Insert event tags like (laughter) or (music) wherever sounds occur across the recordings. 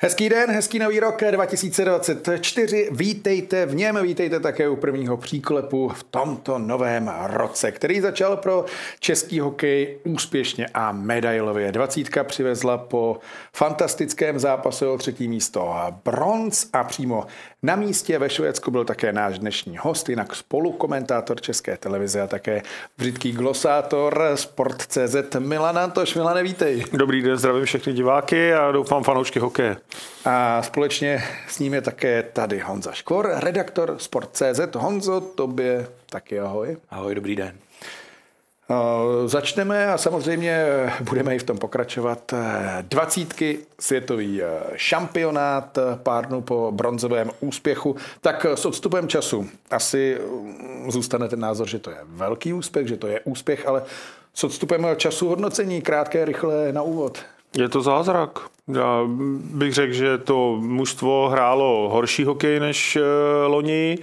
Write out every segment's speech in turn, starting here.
Hezký den, hezký nový rok 2024. Vítejte v něm, vítejte také u prvního příklepu v tomto novém roce, který začal pro český hokej úspěšně a medailově. Dvacítka přivezla po fantastickém zápase o třetí místo bronz a přímo na místě ve Švédsku byl také náš dnešní host, jinak spolukomentátor České televize a také břitký glosátor Sport.cz Milan Antoš. Milane, vítej. Dobrý den, zdravím všechny diváky a doufám fanoušky hokeje. A společně s ním je také tady Honza Škvor, redaktor Sport.cz. Honzo, tobě taky ahoj. Ahoj, dobrý den. Začneme a samozřejmě budeme i v tom pokračovat. Dvacítky, světový šampionát, pár dnů po bronzovém úspěchu. Tak s odstupem času asi zůstane ten názor, že to je velký úspěch, že to je úspěch, ale s odstupem času hodnocení, krátké, rychlé na úvod. Je to zázrak. Já bych řekl, že to mužstvo hrálo horší hokej než eh, loni.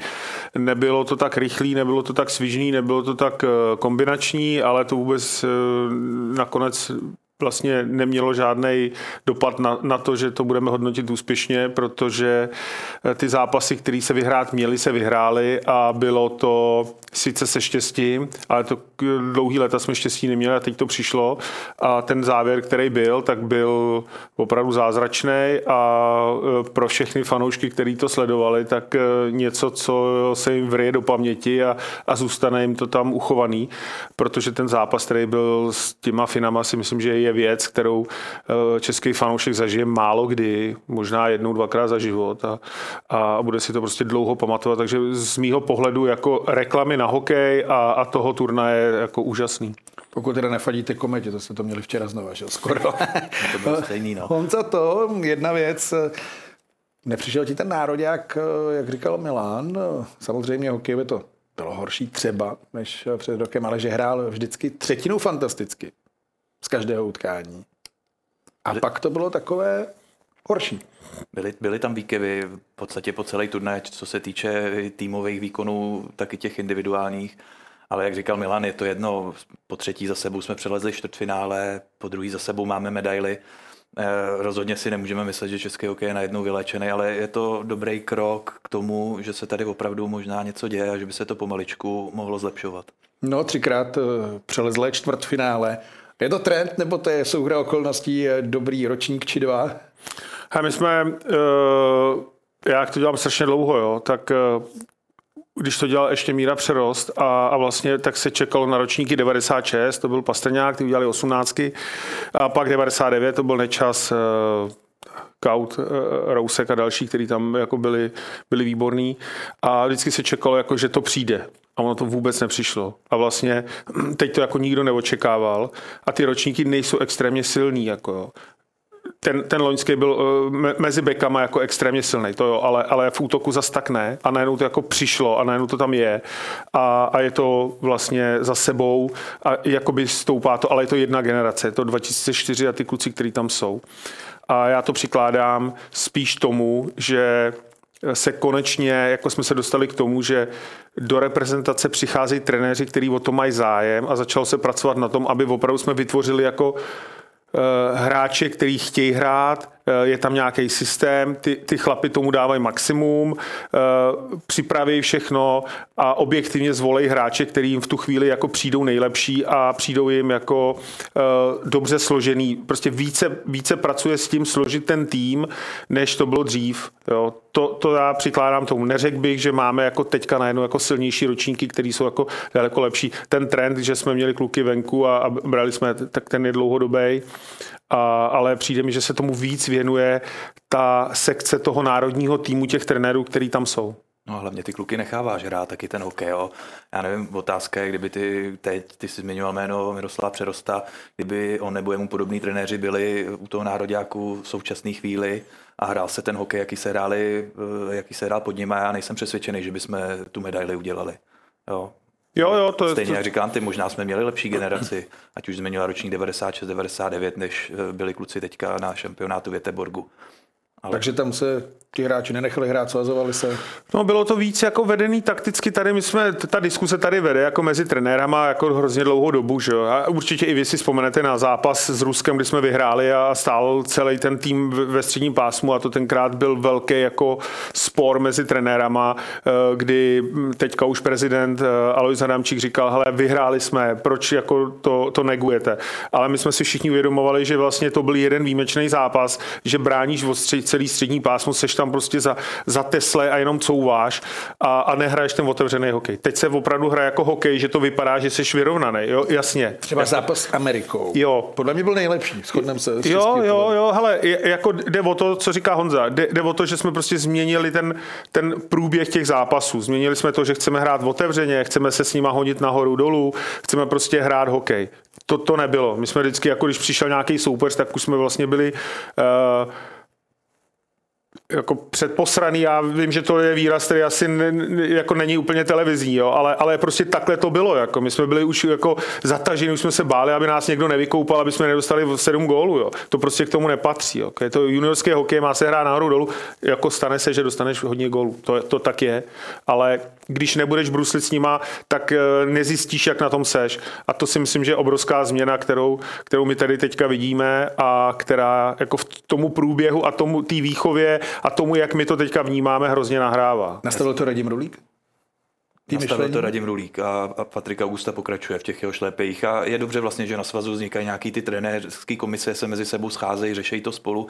Nebylo to tak rychlý, nebylo to tak svižný, nebylo to tak eh, kombinační, ale to vůbec eh, nakonec vlastně nemělo žádný dopad na, na to, že to budeme hodnotit úspěšně, protože ty zápasy, které se vyhrát měly, se vyhrály a bylo to sice se štěstím, ale to dlouhý leta jsme štěstí neměli a teď to přišlo. A ten závěr, který byl, tak byl opravdu zázračný a e, pro všechny fanoušky, kteří to sledovali, tak e, něco, co se jim vryje do paměti a, a zůstane jim to tam uchovaný, protože ten zápas, který byl s těma Finama, si myslím, že je věc, kterou e, český fanoušek zažije málo kdy, možná jednou, dvakrát za život a, a bude si to prostě dlouho pamatovat, takže z mýho pohledu jako reklamy na na hokej a, a toho turnaje jako úžasný. Pokud teda nefadíte kometě, to jste to měli včera znova, že skoro. (laughs) to bylo stejný, no. (laughs) Honza to, jedna věc, nepřišel ti ten nároďák, jak říkal Milan, samozřejmě hokej by to bylo horší třeba než před rokem, ale že hrál vždycky třetinu fantasticky z každého utkání. A pak to bylo takové horší. Byly, byly tam výkyvy v podstatě po celý turnaj, co se týče týmových výkonů, tak i těch individuálních. Ale jak říkal Milan, je to jedno, po třetí za sebou jsme přelezli čtvrtfinále, po druhý za sebou máme medaily. Eh, rozhodně si nemůžeme myslet, že český hokej je najednou vylečený, ale je to dobrý krok k tomu, že se tady opravdu možná něco děje a že by se to pomaličku mohlo zlepšovat. No, třikrát eh, přelezlé čtvrtfinále. Je to trend, nebo to je souhra okolností eh, dobrý ročník či dva? A my jsme, uh, já to dělám strašně dlouho, jo, tak uh, když to dělal ještě Míra Přerost a, a vlastně tak se čekalo na ročníky 96, to byl Pastrňák, ty udělali 18, a pak 99, to byl Nečas, uh, Kaut, Rousek a další, kteří tam jako byli, byli výborní. A vždycky se čekalo, jako, že to přijde. A ono to vůbec nepřišlo. A vlastně (clears throat) teď to jako nikdo neočekával. A ty ročníky nejsou extrémně silný. Jako ten, ten loňský byl uh, mezi bekama jako extrémně silný, to jo, ale, ale v útoku zas tak ne. A najednou to jako přišlo a najednou to tam je. A, a je to vlastně za sebou a jakoby stoupá to, ale je to jedna generace, je to 2004 a ty kluci, kteří tam jsou. A já to přikládám spíš tomu, že se konečně, jako jsme se dostali k tomu, že do reprezentace přicházejí trenéři, kteří o to mají zájem a začalo se pracovat na tom, aby opravdu jsme vytvořili jako Eh, hráče, který chtějí hrát, je tam nějaký systém, ty, ty chlapy tomu dávají maximum, eh, připraví všechno a objektivně zvolej hráče, který jim v tu chvíli jako přijdou nejlepší a přijdou jim jako dobře složený. Prostě více, více pracuje s tím složit ten tým, než to bylo dřív. Jo. To, to já přikládám tomu. Neřekl bych, že máme jako teďka najednou jako silnější ročníky, které jsou jako daleko lepší. Ten trend, že jsme měli kluky venku a, a brali jsme, tak ten je dlouhodobý. A, ale přijde mi, že se tomu víc věnuje ta sekce toho národního týmu těch trenérů, který tam jsou. No hlavně ty kluky necháváš hrát taky ten hokej, jo. Já nevím, otázka je, kdyby ty teď, ty jsi zmiňoval jméno Miroslava Přerosta, kdyby on nebo jemu podobní trenéři byli u toho nároďáku v současné chvíli a hrál se ten hokej, jaký se hráli, eh, jaký se hrál pod nimi a já nejsem přesvědčený, že bychom tu medaili udělali. Jo. Jo, jo, to je... Stejně to... jak říkám, ty možná jsme měli lepší generaci, ať už zmiňoval ročník 96, 99, než eh, byli kluci teďka na šampionátu v Jeteborgu. Ale... Takže tam se ti hráči nenechali hrát, svazovali se? No bylo to víc jako vedený takticky tady, my jsme, ta diskuse tady vede jako mezi trenérama jako hrozně dlouhou dobu, že? A určitě i vy si vzpomenete na zápas s Ruskem, kdy jsme vyhráli a stál celý ten tým ve středním pásmu a to tenkrát byl velký jako spor mezi trenérama, eh, kdy teďka už prezident eh, Alois Adamčík říkal, hele, vyhráli jsme, proč jako to, to negujete? Ale my jsme si všichni uvědomovali, že vlastně to byl jeden výjimečný zápas, že bráníš celý střední pásmo, seš tam prostě za, za Tesle a jenom couváš a, a nehraješ ten otevřený hokej. Teď se opravdu hraje jako hokej, že to vypadá, že jsi vyrovnaný, jo, jasně. Třeba zápas s Amerikou. Jo. Podle mě byl nejlepší, shodneme se. Jo, jo, jo, hele, jako jde o to, co říká Honza, jde, jde o to, že jsme prostě změnili ten, ten průběh těch zápasů. Změnili jsme to, že chceme hrát otevřeně, chceme se s nima honit nahoru dolů, chceme prostě hrát hokej. To, to nebylo. My jsme vždycky, jako když přišel nějaký soupeř, tak už jsme vlastně byli uh, jako předposraný, já vím, že to je výraz, který asi ne, jako není úplně televizní, jo, ale, ale prostě takhle to bylo, jako. My jsme byli už jako zataženi, už jsme se báli, aby nás někdo nevykoupal, aby jsme nedostali sedm gólů, jo. to prostě k tomu nepatří, jo. je to juniorské hokej, má se hrát nahoru dolů, jako stane se, že dostaneš hodně gólů, to, to tak je, ale když nebudeš bruslit s nima, tak eh, nezjistíš, jak na tom seš a to si myslím, že je obrovská změna, kterou, kterou my tady teďka vidíme a která jako v tomu průběhu a tomu té výchově a tomu, jak my to teďka vnímáme, hrozně nahrává. Nastavil to Radim Rulík? Tým Nastavil to Radim Rulík a, a Patrik Augusta pokračuje v těch jeho šlépejích. A je dobře vlastně, že na svazu vznikají nějaký ty trenérské komise, se mezi sebou scházejí, řeší to spolu,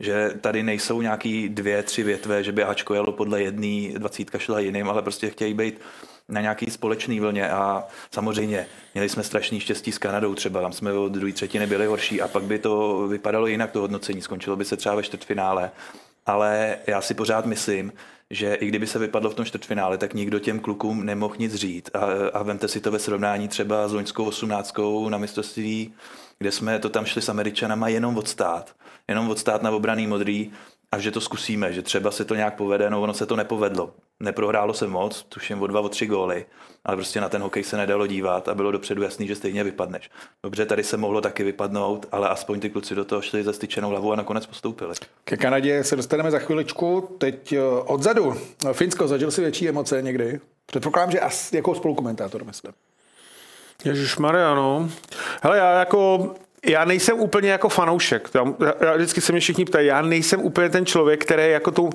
že tady nejsou nějaký dvě, tři větve, že by Ačko jelo podle jedné, dvacítka šla jiným, ale prostě chtějí být na nějaký společný vlně. A samozřejmě měli jsme strašný štěstí s Kanadou třeba, tam jsme od druhé třetiny byli horší a pak by to vypadalo jinak to hodnocení, skončilo by se třeba ve čtvrtfinále ale já si pořád myslím, že i kdyby se vypadlo v tom čtvrtfinále, tak nikdo těm klukům nemohl nic říct. A, a vemte si to ve srovnání třeba s loňskou osmnáctkou na mistrovství, kde jsme to tam šli s Američanama jenom odstát. Jenom odstát na obraný modrý a že to zkusíme, že třeba se to nějak povede, no ono se to nepovedlo. Neprohrálo se moc, tuším o dva, o tři góly, ale prostě na ten hokej se nedalo dívat a bylo dopředu jasný, že stejně vypadneš. Dobře, tady se mohlo taky vypadnout, ale aspoň ty kluci do toho šli za styčenou hlavu a nakonec postoupili. Ke Kanadě se dostaneme za chviličku. Teď eh, odzadu. Finsko, zažil si větší emoce někdy? Předpokládám, že asi jako spolukomentátor, myslím. Ježíš Maria, no. Hele, já jako já nejsem úplně jako fanoušek. Já, vždycky se mě všichni ptají, já nejsem úplně ten člověk, který jako tu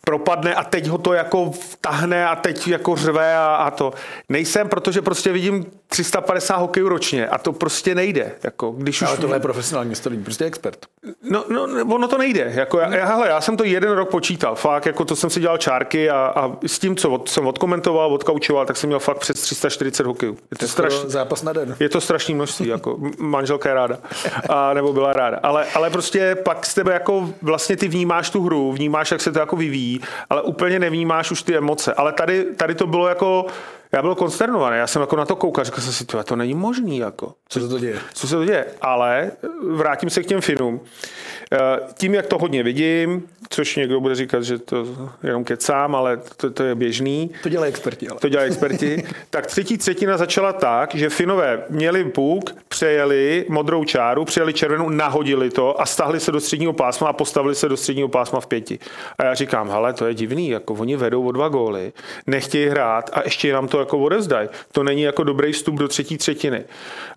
propadne a teď ho to jako vtahne a teď jako řve a, a to. Nejsem, protože prostě vidím 350 hokejů ročně a to prostě nejde. Jako, když Ale už... tohle je profesionální město, prostě expert. No, no, ono to nejde. Jako já, já, hele, já jsem to jeden rok počítal. Fakt, jako to jsem si dělal čárky a, a s tím, co od, jsem odkomentoval, odkaučoval, tak jsem měl fakt přes 340 hokejů. Je to, straš... zápas na den. Je to strašný množství, jako manželka je ráda. A, nebo byla ráda. Ale, ale prostě pak z tebe jako vlastně ty vnímáš tu hru, vnímáš, jak se to jako vyvíjí, ale úplně nevnímáš už ty emoce. Ale tady, tady to bylo jako já byl konsternovaný, já jsem jako na to koukal, říkal jsem si, to, to není možný, jako. Co se to děje? Co se to děje, ale vrátím se k těm Finům. Eh, tím, jak to hodně vidím, což někdo bude říkat, že to jenom kecám, ale to, to je běžný. To dělají experti. Ale. To dělají experti. (laughs) tak třetí třetina začala tak, že Finové měli puk, přejeli modrou čáru, přejeli červenou, nahodili to a stahli se do středního pásma a postavili se do středního pásma v pěti. A já říkám, hele, to je divný, jako oni vedou o dva góly, nechtějí hrát a ještě nám to jako odevzdají. To není jako dobrý vstup do třetí třetiny.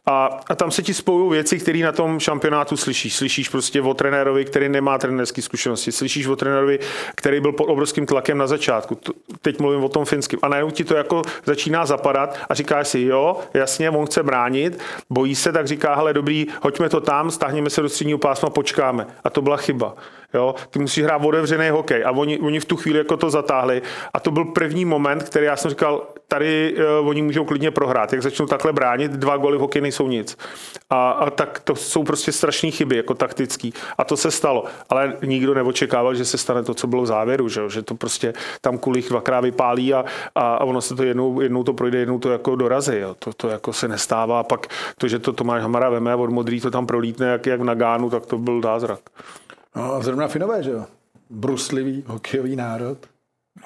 A, a tam se ti spojují věci, které na tom šampionátu slyšíš. Slyšíš prostě o trenérovi, který nemá trenérské zkušenosti. Slyšíš o trenérovi, který byl pod obrovským tlakem na začátku. Teď mluvím o tom finském. A najednou ti to jako začíná zapadat a říkáš si, jo, jasně, on chce bránit, bojí se, tak říká, hele, dobrý, hoďme to tam, stáhněme se do středního pásma, počkáme. A to byla chyba. Jo? Ty musíš hrát otevřený hokej a oni, oni v tu chvíli jako to zatáhli a to byl první moment, který já jsem říkal, tady uh, oni můžou klidně prohrát. Jak začnou takhle bránit, dva goly v hokeji nejsou nic. A, a tak to jsou prostě strašné chyby, jako taktický. A to se stalo. Ale nikdo neočekával, že se stane to, co bylo v závěru, že, že to prostě tam kulich dvakrát vypálí a, a, a ono se to jednou, jednou to projde, jednou to jako dorazí. Jo. To, to jako se nestává. A pak to, že to Tomáš Hamara veme od modrý to tam prolítne jak, jak v Nagánu, tak to byl zázrak. No a zrovna Finové, že jo? Bruslivý hokejový národ.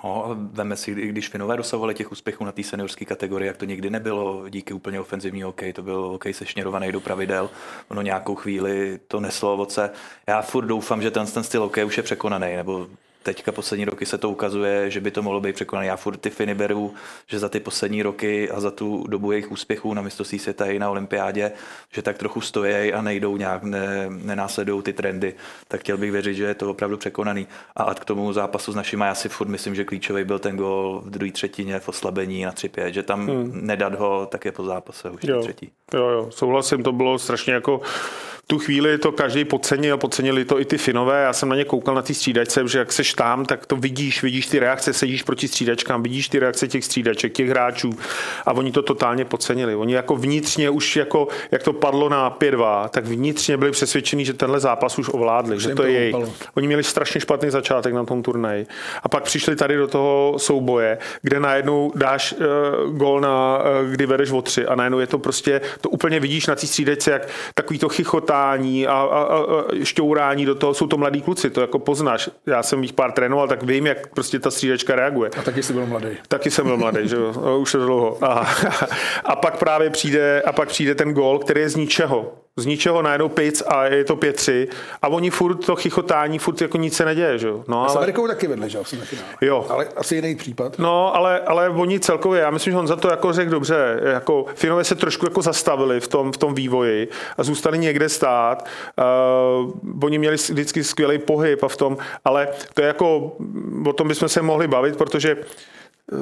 No, veme si, když Finové dosahovali těch úspěchů na té seniorské kategorii, jak to nikdy nebylo díky úplně ofenzivní hokej, to byl hokej sešněrovaný do pravidel, ono nějakou chvíli to neslo ovoce. Já furt doufám, že ten, ten styl hokej už je překonaný, nebo teďka poslední roky se to ukazuje, že by to mohlo být překonané. Já furt ty Finy beru, že za ty poslední roky a za tu dobu jejich úspěchů na mistrovství světa i na olympiádě, že tak trochu stojí a nejdou nějak, ne, nenásledují ty trendy. Tak chtěl bych věřit, že je to opravdu překonaný. A k tomu zápasu s našimi, já si furt myslím, že klíčový byl ten gol v druhé třetině v oslabení na 3-5, že tam hmm. nedat ho, tak je po zápase už jo. třetí. Jo, jo, souhlasím, to bylo strašně jako tu chvíli to každý podcenil, podcenili to i ty Finové. Já jsem na ně koukal na ty střídačce, že jak seš tam, tak to vidíš, vidíš ty reakce, sedíš proti střídačkám, vidíš ty reakce těch střídaček, těch hráčů a oni to totálně podcenili. Oni jako vnitřně už jako, jak to padlo na 5-2, tak vnitřně byli přesvědčeni, že tenhle zápas už ovládli, že to je jejich. Oni měli strašně špatný začátek na tom turnaji. A pak přišli tady do toho souboje, kde najednou dáš uh, gol na, uh, kdy vedeš o tři a najednou je to prostě, to úplně vidíš na té střídačce, jak takový to chichotá šťourání a, a, a, šťourání do toho, jsou to mladí kluci, to jako poznáš. Já jsem jich pár trénoval, tak vím, jak prostě ta střídačka reaguje. A taky jsi byl mladý. Taky jsem byl mladý, že jo, už je dlouho. A, a pak právě přijde, a pak přijde ten gol, který je z ničeho z ničeho najednou pic a je to 5-3 a oni furt to chichotání, furt jako nic se neděje, že jo. No, ale... S Amerikou taky vedle, že jo, Ale asi jiný případ. No, ale, ale oni celkově, já myslím, že on za to jako řekl dobře, jako Finové se trošku jako zastavili v tom, v tom vývoji a zůstali někde stát. Uh, oni měli vždycky skvělý pohyb a v tom, ale to je jako, o tom bychom se mohli bavit, protože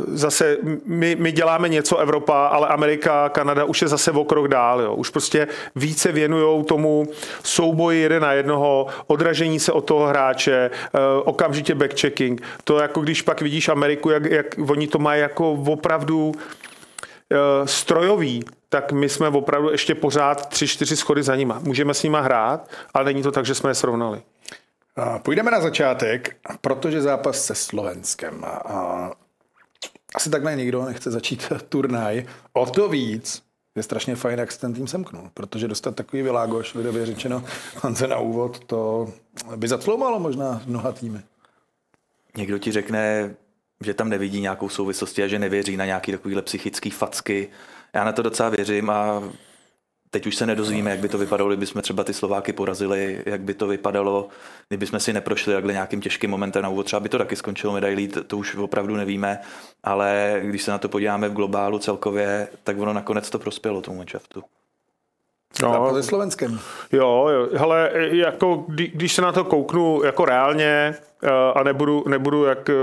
zase my, my děláme něco Evropa, ale Amerika, Kanada už je zase o krok dál. Jo. Už prostě více věnují tomu souboji jeden na jednoho, odražení se od toho hráče, eh, okamžitě backchecking. To jako když pak vidíš Ameriku, jak, jak oni to mají jako opravdu eh, strojový, tak my jsme opravdu ještě pořád tři, čtyři schody za nima. Můžeme s nima hrát, ale není to tak, že jsme je srovnali. Půjdeme na začátek, protože zápas se Slovenskem. Asi takhle nikdo nechce začít (laughs) turnaj. O to víc je strašně fajn, jak se ten tým semknul, protože dostat takový vylágoš, lidově řečeno, (laughs) Hanze na úvod, to by zacloumalo možná mnoha týmy. Někdo ti řekne, že tam nevidí nějakou souvislosti a že nevěří na nějaký takovýhle psychický facky. Já na to docela věřím a Teď už se nedozvíme, jak by to vypadalo, kdyby jsme třeba ty Slováky porazili, jak by to vypadalo, kdyby jsme si neprošli takhle nějakým těžkým momentem na úvod. Třeba by to taky skončilo medailí, to, to už opravdu nevíme, ale když se na to podíváme v globálu celkově, tak ono nakonec to prospělo tomu manšaftu. No, se Slovenskem. Jo, jo, hele, jako, když se na to kouknu jako reálně, a nebudu, nebudu jak eh,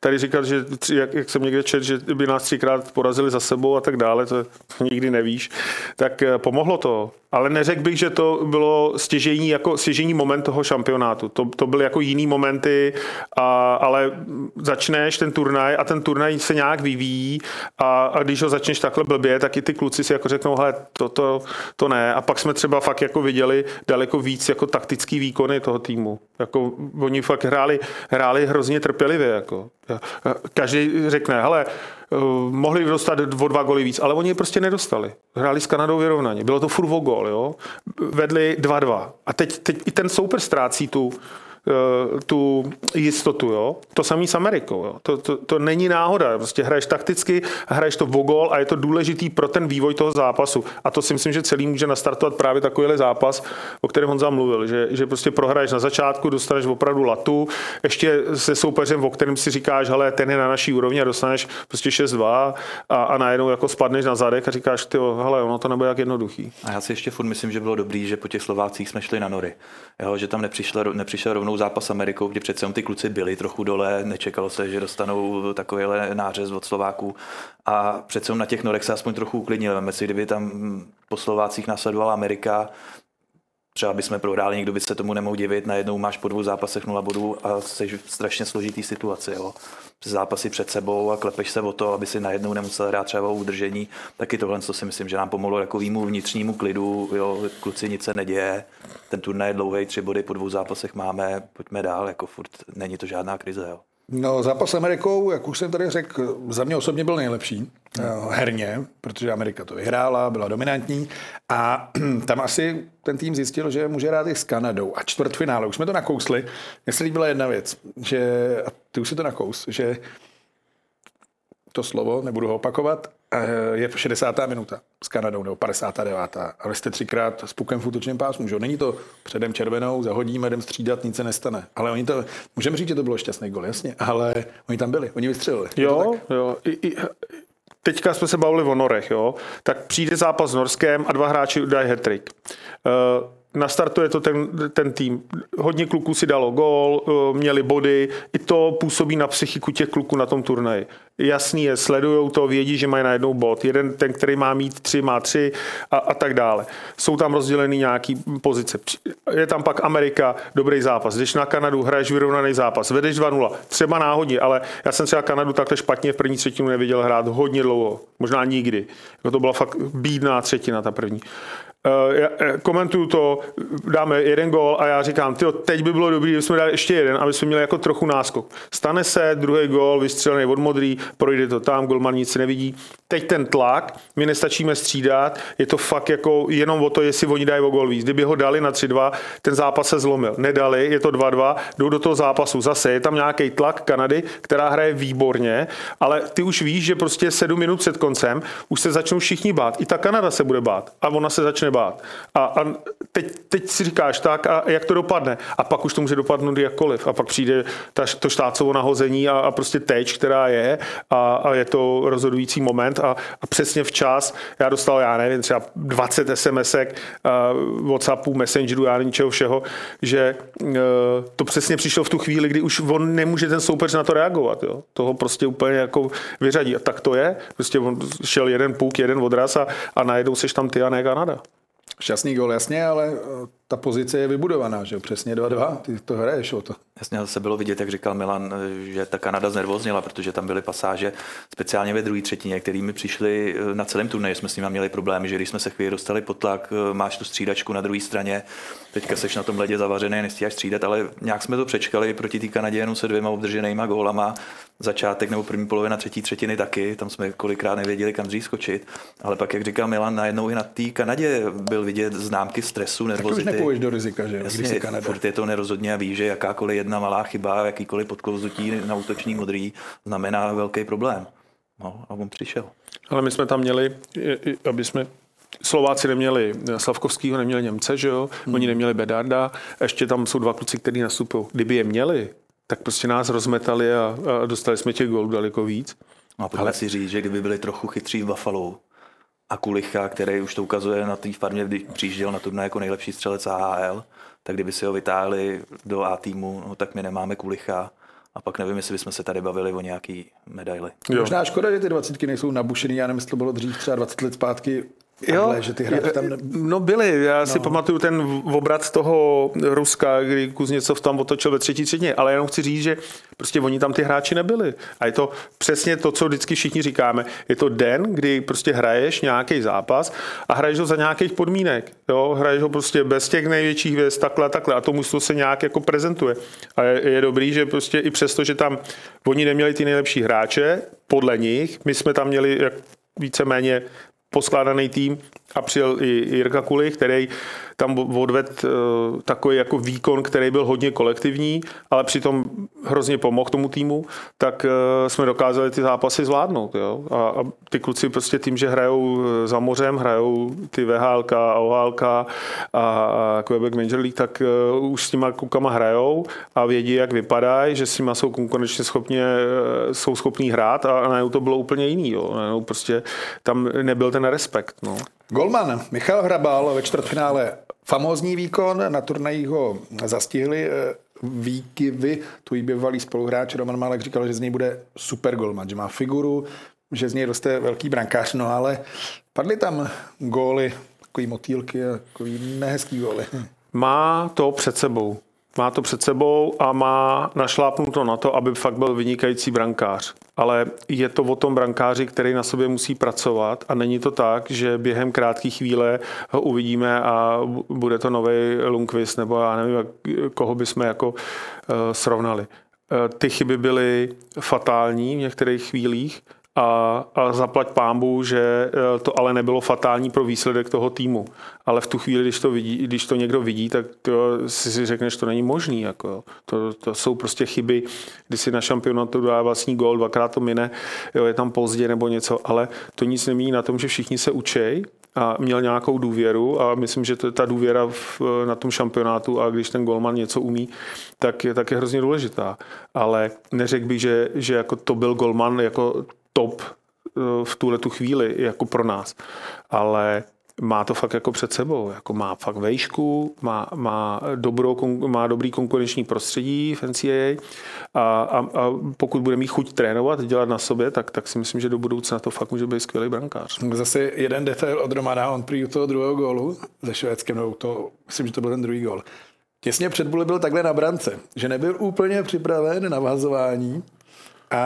tady říkat, že jak, jak jsem někde čet, že by nás třikrát porazili za sebou a tak dále, to, to nikdy nevíš, tak eh, pomohlo to ale neřekl bych, že to bylo stěžení, jako stěžení moment toho šampionátu. To, to byly jako jiný momenty, a, ale začneš ten turnaj a ten turnaj se nějak vyvíjí a, a když ho začneš takhle blbě, tak i ty kluci si jako řeknou, hele, to, to, to ne. A pak jsme třeba fakt jako viděli daleko víc jako taktický výkony toho týmu. Jako oni fakt hráli, hráli hrozně trpělivě. Jako. Každý řekne, hele, Eh, mohli dostat o dva goly víc, ale oni je prostě nedostali. Hráli s Kanadou vyrovnaně. Bylo to furt o gol, jo. Vedli 2-2. A teď, teď i ten super ztrácí tu, tu jistotu. Jo? To samý s Amerikou. Jo? To, to, to, není náhoda. Prostě hraješ takticky, hraješ to v gol a je to důležitý pro ten vývoj toho zápasu. A to si myslím, že celý může nastartovat právě takovýhle zápas, o kterém on zamluvil, že, že prostě prohraješ na začátku, dostaneš opravdu latu, ještě se soupeřem, o kterém si říkáš, hele, ten je na naší úrovni a dostaneš prostě 6-2 a, a najednou jako spadneš na zadek a říkáš, ty, hele, ono to nebude jak jednoduchý. A já si ještě furt myslím, že bylo dobrý, že po těch Slovácích jsme šli na nory. Jo, že tam nepřišel, nepřišel rovnou dostanou zápas s Amerikou, kdy přece ty kluci byli trochu dole, nečekalo se, že dostanou takovýhle nářez od Slováků a přece na těch norech se aspoň trochu uklidnili. Veme si, kdyby tam po Slovácích následovala Amerika, třeba bychom prohráli, nikdo by se tomu nemohl divit, najednou máš po dvou zápasech nula bodů a jsi v strašně složitý situaci. Jo. Zápasy před sebou a klepeš se o to, aby si najednou nemusel hrát třeba o udržení, taky tohle to si myslím, že nám pomohlo takovému vnitřnímu klidu, jo, kluci nic se neděje, ten turnaj je dlouhý, tři body po dvou zápasech máme, pojďme dál, jako furt není to žádná krize. Jo. No, zápas s Amerikou, jak už jsem tady řekl, za mě osobně byl nejlepší no. herně, protože Amerika to vyhrála, byla dominantní a (clears throat) tam asi ten tým zjistil, že může hrát i s Kanadou a čtvrtfinále. Už jsme to nakousli. Mně se líbila jedna věc, že, a ty už si to nakous, že to slovo, nebudu ho opakovat, Eh, je 60. minuta s Kanadou, nebo 59. Ale jste třikrát s pukem v útočném pásmu, že? Není to předem červenou, zahodíme, jdem střídat, nic se nestane. Ale oni to, můžeme říct, že to bylo šťastný gol, jasně, ale oni tam byli, oni vystřelili. Jo, jo. I, i, teďka jsme se bavili o Norech, jo, tak přijde zápas s Norskem a dva hráči dají hat-trick. Uh, nastartuje to ten, ten tým. Hodně kluků si dalo gól, eh, měli body, i to působí na psychiku těch kluků na tom turnaji. Jasný je, sledujou to, vědí, že mají najednou bod. Jeden, ten, který má mít tři, má tři a, a tak dále. Jsou tam rozděleny nějaký pozice. Je tam pak Amerika, dobrý zápas. Když na Kanadu hraješ vyrovnaný zápas, vedeš 2-0, třeba náhodně, ale já jsem třeba Kanadu takhle špatně v první třetinu neviděl hrát hodně dlouho, možná nikdy. Jako to byla fakt bídná třetina ta první. Eh, eh, komentuju to, dáme jeden gól a já říkám, tyjo, teď by bylo dobré, kdybychom dali ještě jeden, aby jsme měli jako trochu náskok. Stane se, druhý gól, vystřelený od modrý, projde to tam, golman nic nevidí. Teď ten tlak, my nestačíme střídat, je to fakt jako jenom o to, jestli oni dají o gól víc. Kdyby ho dali na 3-2, ten zápas se zlomil. Nedali, je to 2-2, jdou do toho zápasu. Zase je tam nějaký tlak Kanady, která hraje výborně, ale ty už víš, že prostě 7 minut před koncem už se začnou všichni bát. I ta Kanada se bude bát a ona se začne bát. A, a teď, teď si říkáš tak, a jak to dopadne? A pak už to může dopadnout jakkoliv. A pak přijde ta, to štácovo nahození a, a prostě teč, která je a, a je to rozhodující moment a, a přesně včas. Já dostal, já nevím, třeba 20 SMSek, uh, Whatsappu, Messengeru, já ničeho všeho, že uh, to přesně přišlo v tu chvíli, kdy už on nemůže ten soupeř na to reagovat. Jo? Toho prostě úplně jako vyřadí. A tak to je. Prostě on šel jeden půk, jeden odraz a, a najednou seš tam ty a ne Kanada. Šťastný gol, jasně, ale eh, ta pozice je vybudovaná, že přesně 2-2, ty to hraješ o to. Jasně, se bylo vidět, jak říkal Milan, že ta Kanada znervozněla, protože tam byly pasáže, speciálně ve druhé třetině, kterými přišli eh, na celém turnaji, jsme s nimi měli problémy, že když jsme se chvíli dostali pod tlak, eh, máš tu střídačku na druhé straně, teďka seš na tom ledě zavařený, nestíháš střídat, ale nějak jsme to přečkali proti té Kanadě jenom se dvěma obdrženýma gólama, začátek nebo první polovina třetí třetiny taky, tam jsme kolikrát nevěděli, kam dřív skočit, ale pak, jak říkal Milan, najednou i na té Kanadě byl vidět známky stresu, nervozity. Už do rizika, že Jasně, když Kanada. Furt je to nerozhodně a ví, že jakákoliv jedna malá chyba, jakýkoliv podklouzutí na útoční modrý znamená velký problém. No, a on přišel. Ale my jsme tam měli, aby jsme Slováci neměli Slavkovskýho, neměli Němce, že jo? Hmm. Oni neměli Bedarda. Ještě tam jsou dva kluci, kteří nastupují. Kdyby je měli, tak prostě nás rozmetali a, a dostali jsme těch gólů daleko víc. No a pojďme Ale... si říct, že kdyby byli trochu chytří v Buffalo a Kulicha, který už to ukazuje na té farmě, když přijížděl na turnaj jako nejlepší střelec AHL, tak kdyby si ho vytáhli do A týmu, no, tak my nemáme Kulicha. A pak nevím, jestli bychom se tady bavili o nějaký medaily. Možná škoda, že ty dvacítky nejsou nabušený, já nevím, jestli to bylo dřív třeba 20 let zpátky Jo, že ty hráči tam... Ne... No byli, já no. si pamatuju ten obrat toho Ruska, kdy Kuzněcov tam otočil ve třetí třetině, ale jenom chci říct, že prostě oni tam ty hráči nebyli. A je to přesně to, co vždycky všichni říkáme. Je to den, kdy prostě hraješ nějaký zápas a hraješ ho za nějakých podmínek. Jo? Hraješ ho prostě bez těch největších hvězd, takhle, takhle. A to mužstvo se nějak jako prezentuje. A je, je dobrý, že prostě i přesto, že tam oni neměli ty nejlepší hráče, podle nich, my jsme tam měli jak víceméně poskládaný tým a přijel i Jirka Kuli, který tam odved eh, takový jako výkon, který byl hodně kolektivní, ale přitom hrozně pomohl tomu týmu, tak eh, jsme dokázali ty zápasy zvládnout. Jo? A, a ty kluci prostě tím, že hrajou eh, za mořem, hrajou ty VHLK, OHLK a, a Quebec Major League, tak už s těma klukama hrajou a vědí, jak vypadají, že s nima jsou konečně schopně, jsou schopní hrát a najednou to bylo úplně jiný. Jo? Prostě tam nebyl ten respekt. No. Golman Michal Hrabal ve čtvrtfinále famózní výkon, na turnajích ho zastihli eh, výkyvy, tvůj bývalý spoluhráč Roman Malek říkal, že z něj bude super golman, že má figuru, že z něj roste velký brankář, no ale padly tam góly, takový motýlky a takový nehezký góly. má to před sebou. Má to před sebou a má našlápnuto na to, aby fakt byl vynikající brankář. Ale je to o tom brankáři, který na sobě musí pracovat a není to tak, že během krátké chvíle ho uvidíme a bude to nový Lundqvist nebo já nevím, koho bychom jako uh, srovnali. Uh, ty chyby byly fatální v některých chvílích, a, a zaplať pámbu, že e, to ale nebylo fatální pro výsledek toho týmu. Ale v tu chvíli, když to, vidí, když to někdo vidí, tak to si, si řekneš, to není možný. Jako. To, to, jsou prostě chyby, kdy si na šampionátu dá vlastní gol, dvakrát to mine, jo, je tam pozdě nebo něco, ale to nic nemění na tom, že všichni se učej a měl nějakou důvěru a myslím, že to, ta důvěra v, na tom šampionátu a když ten golman něco umí, tak je, tak je hrozně důležitá. Ale neřekl bych, že, že jako to byl golman jako top eh, v tuhle tu chvíli jako pro nás. Ale má to fakt jako před sebou. Jako má fakt vejšku, má, má, dobrou, má dobrý konkurenční prostředí v NCAA a, a, a pokud bude mít chuť trénovat, dělat na sobě, tak, tak si myslím, že do budoucna to fakt může být skvělý brankář. Zase jeden detail od Romana, on prý u toho druhého gólu ze Švédskem, no to, myslím, že to byl ten druhý gól. Těsně před byl takhle na brance, že nebyl úplně připraven na vazování a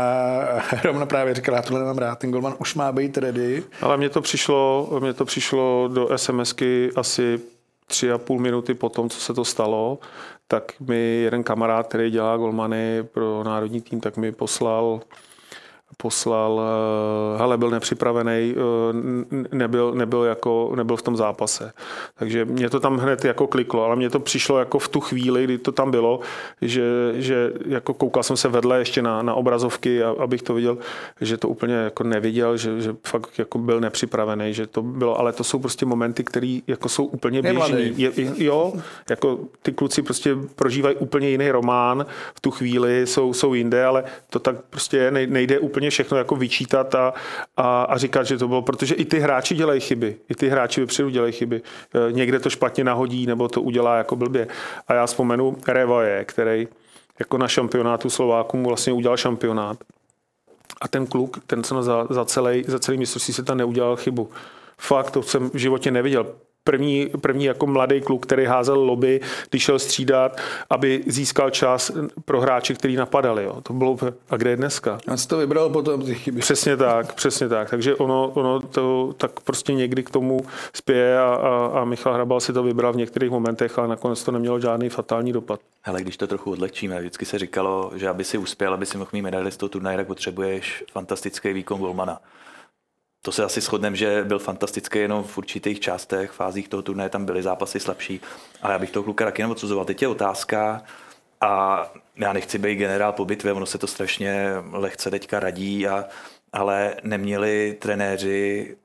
(laughs) Romna právě říkala, já tohle nemám rád, ten golman už má být ready. Ale mně to přišlo, mně to přišlo do SMSky asi tři a půl minuty po tom, co se to stalo, tak mi jeden kamarád, který dělá golmany pro národní tým, tak mi poslal poslal, eh, hele, byl nepřipravený, eh, nebyl, nebyl, jako, nebyl v tom zápase. Takže mě to tam hned jako kliklo, ale mně to přišlo jako v tu chvíli, kdy to tam bylo, že, že jako koukal jsem se vedle ještě na, na obrazovky, abych to viděl, že to úplně jako neviděl, že, že fakt jako byl nepřipravený, že to bylo, ale to jsou prostě momenty, které jako jsou úplně běžný. Je, jo, jako ty kluci prostě prožívají úplně jiný román v tu chvíli, jsou, jsou jinde, ale to tak prostě nejde úplně úplně všechno jako vyčítat a, a, a říkat, že to bylo, protože i ty hráči dělají chyby, i ty hráči vepředu dělají chyby. E, někde to špatně nahodí nebo to udělá jako blbě. A já vzpomenu Revaje, který jako na šampionátu Slovákům vlastně udělal šampionát. A ten kluk, ten co za, za, celý, za celý mistrovství se tam neudělal chybu. Fakt, to jsem v životě neviděl první, první jako mladý kluk, který házel lobby, když šel střídat, aby získal čas pro hráče, který napadali. Jo. To bylo, a kde je dneska? A jsi to vybral potom ty chyby. Přesně tak, přesně tak. Takže ono, ono to tak prostě někdy k tomu spěje a, a, a Michal Hrabal si to vybral v některých momentech, ale nakonec to nemělo žádný fatální dopad. Ale když to trochu odlehčíme, vždycky se říkalo, že aby si uspěl, aby si mohl mít medaili z toho turnaje, tak potřebuješ fantastický výkon golmana to se asi shodneme, že byl fantastický jenom v určitých částech, fázích toho turnaje, tam byly zápasy slabší, ale já bych toho kluka taky neodsuzoval. Teď je otázka, a já nechci být generál po bitvě, ono se to strašně lehce teďka radí, a, ale neměli trenéři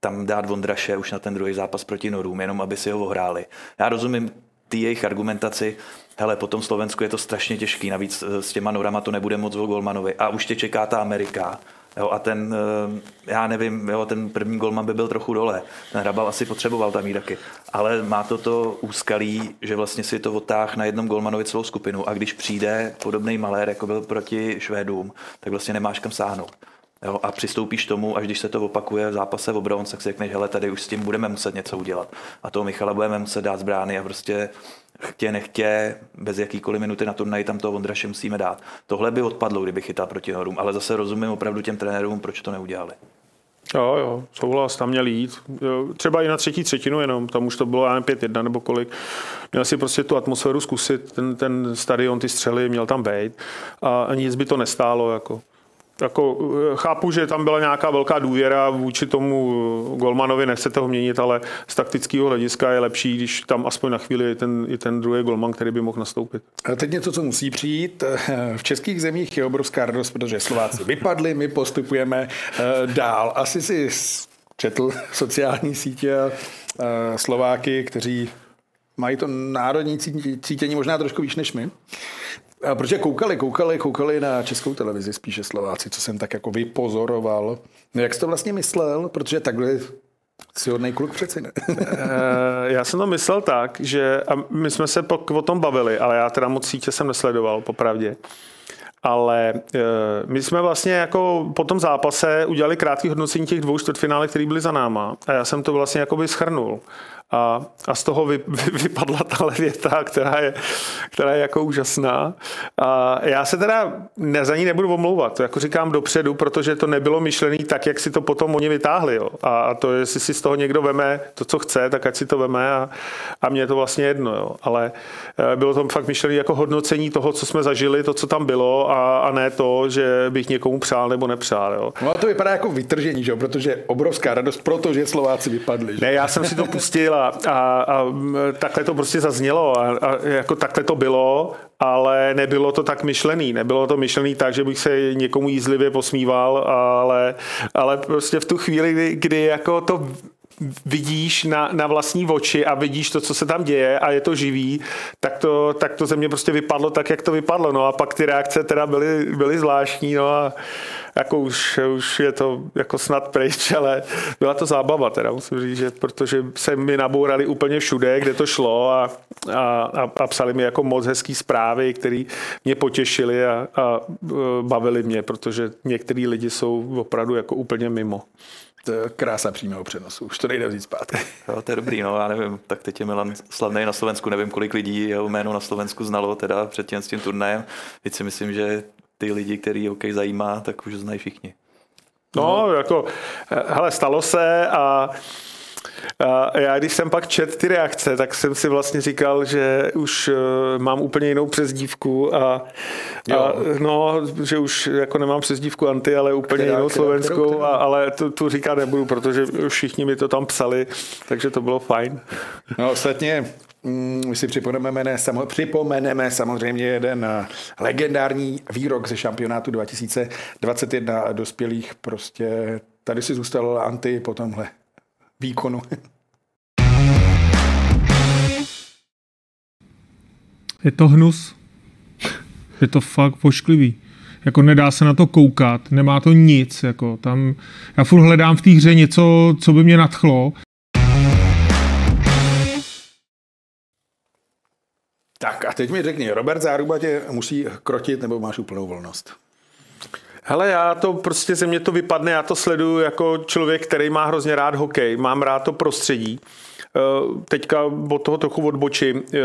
tam dát Vondraše už na ten druhý zápas proti Norům, jenom aby si ho ohráli. Já rozumím ty jejich argumentaci, hele, po tom Slovensku je to strašně těžký, navíc s těma Norama to nebude moc o Golmanovi a už tě čeká ta Amerika Jo, a ten, eh, já nevím, jo, ten první golman by byl trochu dole. Ten Hrabal asi potřeboval tam jít taky. Ale má to to úskalí, že vlastně si to otáh na jednom golmanovi celou skupinu a když přijde podobný malér, jako byl proti Švédům, tak vlastně nemáš kam sáhnout. Jo, a přistoupíš tomu, až když se to opakuje v zápase v obronce, tak si řekneš, hele, tady už s tím budeme muset něco udělat. A toho Michala budeme muset dát zbrány a prostě chtě nechtě, bez jakýkoliv minuty na turnaji tam toho Vondraše musíme dát. Tohle by odpadlo, kdyby chytal proti Norům, ale zase rozumím opravdu těm trenérům, proč to neudělali. Jo, jo, souhlas, tam měl jít. Jo, třeba i na třetí třetinu jenom, tam už to bylo já 5-1 nebo kolik. Měl si prostě tu atmosféru zkusit, ten, ten stadion, ty střely, měl tam být a nic by to nestálo. Jako jako, eh, chápu, že tam byla nějaká velká důvěra vůči tomu golmanovi, nechcete ho měnit, ale z taktického hlediska je lepší, když tam aspoň na chvíli je ten, je ten druhý golman, který by mohl nastoupit. A teď něco, co musí přijít. V českých zemích je obrovská radost, protože Slováci vypadli, my postupujeme eh, dál. Asi si četl sociální sítě eh, Slováky, kteří mají to národní cítění možná trošku víc než my. A protože koukali, koukali, koukali na českou televizi, spíše Slováci, co jsem tak jako vypozoroval. No jak jsi to vlastně myslel? Protože takhle si hodnej kluk přeci ne. Eh, já jsem to myslel tak, že a my jsme se o tom bavili, ale já teda moc sítě jsem nesledoval, popravdě. Ale e, my jsme vlastně jako po tom zápase udělali krátký hodnocení těch dvou čtvrtfinále, které byly za náma. A já jsem to vlastně jakoby schrnul. A, a z toho vy, vy, vypadla ta věta, která je, která je jako úžasná. A já se teda ne, za ní nebudu omlouvat, to jako říkám dopředu, protože to nebylo myšlené tak, jak si to potom oni vytáhli. Jo. A, a to, jestli si z toho někdo veme to, co chce, tak ať si to veme a, a mě je to vlastně jedno. Jo. Ale eh, bylo to fakt myšlené jako hodnocení toho, co jsme zažili, to, co tam bylo a, a ne to, že bych někomu přál nebo nepřál. Jo. No a to vypadá jako vytržení, že? protože obrovská radost, protože Slováci vypadli. Že? Ne, já jsem si to pustil a, a, a takhle to prostě zaznělo a, a jako takhle to bylo, ale nebylo to tak myšlený. Nebylo to myšlený tak, že bych se někomu jízlivě posmíval, ale, ale prostě v tu chvíli, kdy, kdy jako to vidíš na, na vlastní oči a vidíš to, co se tam děje a je to živý, tak to, tak to ze mě prostě vypadlo tak, jak to vypadlo. No a pak ty reakce teda byly, byly zvláštní, no a jako už, už je to jako snad pryč, (laughs) ale byla to zábava teda, musím říct, že protože se mi nabourali úplně všude, kde to šlo a, a, a, psali mi jako moc hezký zprávy, které mě potěšily a, a bavili mě, protože některý lidi jsou opravdu jako úplně mimo to je krása přímého přenosu. Už to nejde vzít zpátky. Jo, to je dobrý, no, já nevím, tak teď je Milan slavný na Slovensku, nevím, kolik lidí jeho jméno na Slovensku znalo teda před tím, s tím turnajem. Teď si myslím, že ty lidi, který OK zajímá, tak už znají všichni. No, no, jako, hele, stalo se a a já když jsem pak čet ty reakce, tak jsem si vlastně říkal, že už uh, mám úplně jinou přezdívku a, a no, že už jako nemám přezdívku anti, ale úplně která, jinou která, slovenskou, která, která? A, ale tu, tu říkat nebudu, protože všichni mi to tam psali, takže to bylo fajn. No ostatně mm, my si připomeneme, připomeneme samozřejmě jeden eh, legendární výrok ze šampionátu 2021 dospělých. Prostě tady si zůstal anti po tomhle výkonu. Je to hnus. Je to fakt pošklivý. Jako nedá se na to koukat, nemá to nic. Jako tam, já furt hledám v té hře něco, co by mě nadchlo. Tak a teď mi řekni, Robert Záruba tě musí krotit nebo máš úplnou volnost? Hele, já to prostě ze mě to vypadne, já to sleduju jako člověk, který má hrozně rád hokej, mám rád to prostředí. Eh, teďka od toho trochu odbočím. Eh,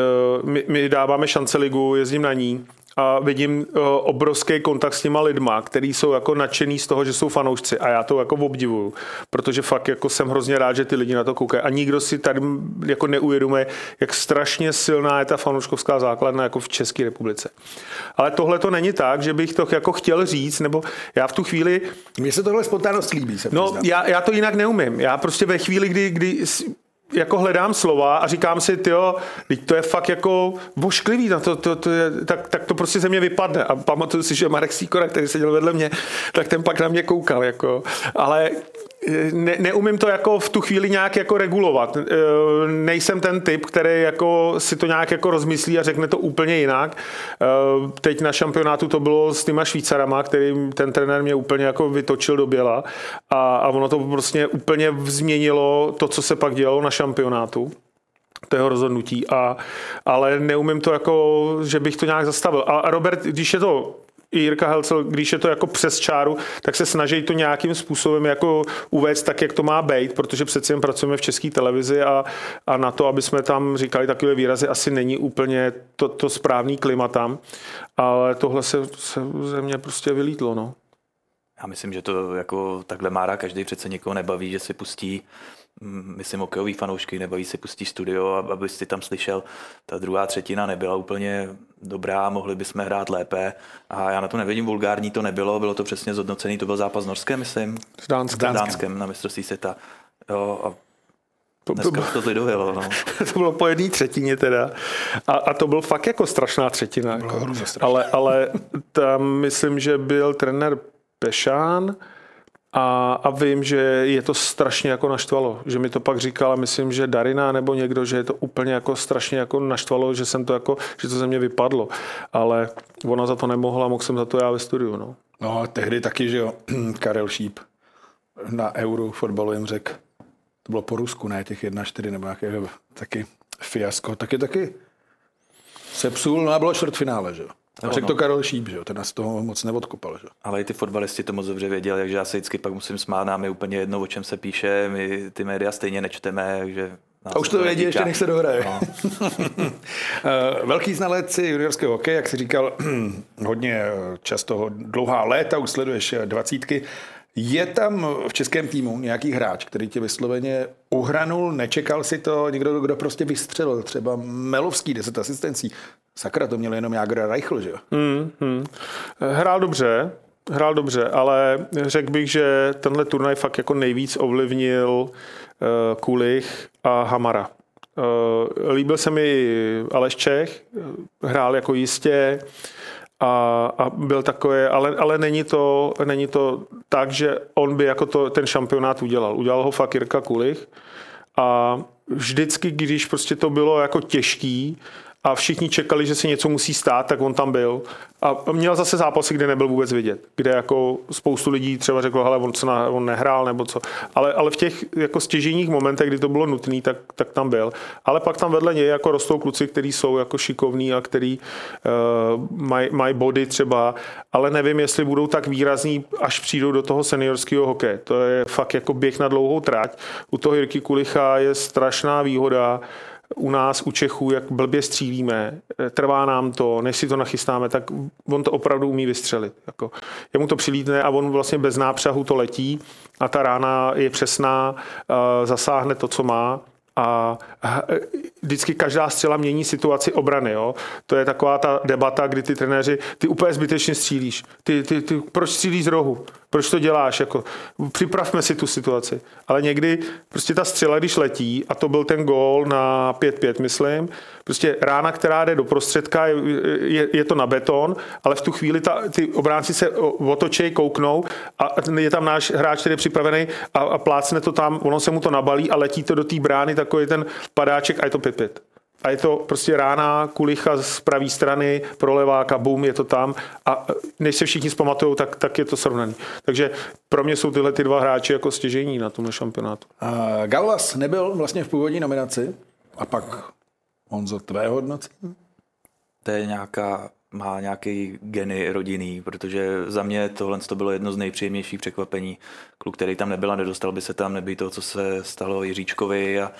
my, my dáváme šance ligu, jezdím na ní a vidím uh, obrovský kontakt s těma lidma, kteří jsou jako nadšený z toho, že jsou fanoušci a já to jako obdivuju, protože fakt jako jsem hrozně rád, že ty lidi na to koukají a nikdo si tady jako neuvědomuje, jak strašně silná je ta fanouškovská základna jako v České republice. Ale tohle to není tak, že bych to jako chtěl říct, nebo já v tu chvíli... Mně se tohle spontánnost líbí. Se no, já, já, to jinak neumím. Já prostě ve chvíli, kdy, kdy jako hledám slova a říkám si, jo, to je fakt jako vošklivý, to, to, to, to je, tak, tak, to prostě ze mě vypadne. A pamatuju si, že Marek Sýkora, který seděl vedle mě, tak ten pak na mě koukal. Jako. Ale ne, neumím to jako v tu chvíli nějak jako regulovat. E, nejsem ten typ, který jako si to nějak jako rozmyslí a řekne to úplně jinak. E, teď na šampionátu to bylo s těma Švýcarama, který ten trenér mě úplně jako vytočil do běla a, a ono to prostě úplně změnilo to, co se pak dělalo na šampionátu to jeho rozhodnutí, a, ale neumím to jako, že bych to nějak zastavil. A Robert, když je to i Jirka Helcel, když je to jako přes čáru, tak se snaží to nějakým způsobem jako uvést tak, jak to má být, protože přeci jen pracujeme v české televizi a, a na to, aby jsme tam říkali takové výrazy, asi není úplně to, to správný klima tam, ale tohle se, se ze mě prostě vylítlo. No. Já myslím, že to jako takhle mára každý přece někoho nebaví, že si pustí myslím, hokejový fanoušky, nebaví si pustí studio, aby si tam slyšel. Ta druhá třetina nebyla úplně dobrá, mohli bychom hrát lépe. A já na to nevidím, vulgární to nebylo, bylo to přesně zhodnocený, to byl zápas Norské, myslím. S Dánskem. S Dánskem na mistrovství světa. Jo, a Dneska to, to zlidovilo, no. (laughs) to bylo po jedné třetině teda. A, a to byl fakt jako strašná třetina. Jako. Ale, ale tam myslím, že byl trenér Pešán, a, a vím, že je to strašně jako naštvalo, že mi to pak říkala, myslím, že Darina nebo někdo, že je to úplně jako strašně jako naštvalo, že jsem to jako, že to ze mě vypadlo. Ale ona za to nemohla, mohl jsem za to já ve studiu, no. No a tehdy taky, že jo, (clears throat) Karel Šíp na Euro fotbalu jim řekl, to bylo po Rusku, ne těch 1-4 nebo nějaké taky fiasko, taky taky se psul, no a bylo čtvrtfinále, že jo. A řekl to Karel Šíp, že jo, ten nás toho moc neodkopal. Že? Ale i ty fotbalisti to moc dobře věděli, takže já se vždycky pak musím smát, nám je úplně jedno, o čem se píše, my ty média stejně nečteme, takže A už to vědí ještě, než se dohraje. No. (laughs) Eh, velký znalec juniorského hokeje, jak jsi říkal, (clears throat) hodně často dlouhá léta, už sleduješ dvacítky. Je tam v českém týmu nějaký hráč, který tě vysloveně uhranul, nečekal si to, někdo, kdo prostě vystřelil, třeba Melovský, 10 asistencí. Sakra, to měl jenom Jagra Reichl, že jo? Hmm, hmm. Hrál dobře, hrál dobře, ale řekl bych, že tenhle turnaj fakt jako nejvíc ovlivnil uh, Kulich a Hamara. Uh, líbil se mi Aleš Čech, hrál jako jistě, a, a byl takový, ale, ale není, to, není to tak, že on by jako to, ten šampionát udělal. Udělal ho fakt Jirka Kulich a vždycky, když prostě to bylo jako těžký, a všichni čekali, že se něco musí stát, tak on tam byl. A měl zase zápasy, kde nebyl vůbec vidět, kde jako spoustu lidí třeba řeklo, hele, on, co na, on nehrál nebo co. Ale, ale v těch jako stěžejních momentech, kdy to bylo nutné, tak, tak tam byl. Ale pak tam vedle něj jako rostou kluci, kteří jsou jako šikovní a který uh, mají maj body třeba, ale nevím, jestli budou tak výrazní, až přijdou do toho seniorského hokeje. To je fakt jako běh na dlouhou trať. U toho Jirky Kulicha je strašná výhoda, u nás, u Čechů, jak blbě střílíme, eh, trvá nám to, než si to nachystáme, tak on to opravdu umí vystřelit. Jako, jemu to přilítne a on vlastně bez nápřahu to letí a ta rána je přesná, eh, zasáhne to, co má a vždycky každá střela mění situaci obrany. Jo? To je taková ta debata, kdy ty trenéři, ty úplně zbytečně střílíš. Ty, ty, ty, proč střílíš z rohu? Proč to děláš? Jako, připravme si tu situaci. Ale někdy prostě ta střela, když letí, a to byl ten gól na 5-5, myslím, prostě rána, která jde do prostředka, je, je, je to na beton, ale v tu chvíli ta, ty obránci se otočej, kouknou a je tam náš hráč, který je připravený a, a plácne to tam, ono se mu to nabalí a letí to do té brány, takový ten padáček a je to 5-5 a je to prostě rána kulicha z pravé strany, pro leváka, bum, je to tam a než se všichni zpamatují, tak, tak je to srovnaný. Takže pro mě jsou tyhle ty dva hráči jako stěžení na tomhle šampionátu. Uh, Galvas nebyl vlastně v původní nominaci a pak on za tvé hodnocení? To je nějaká má nějaký geny rodinný, protože za mě tohle to bylo jedno z nejpříjemnějších překvapení. Kluk, který tam nebyl a nedostal by se tam, nebýt to, co se stalo Jiříčkovi a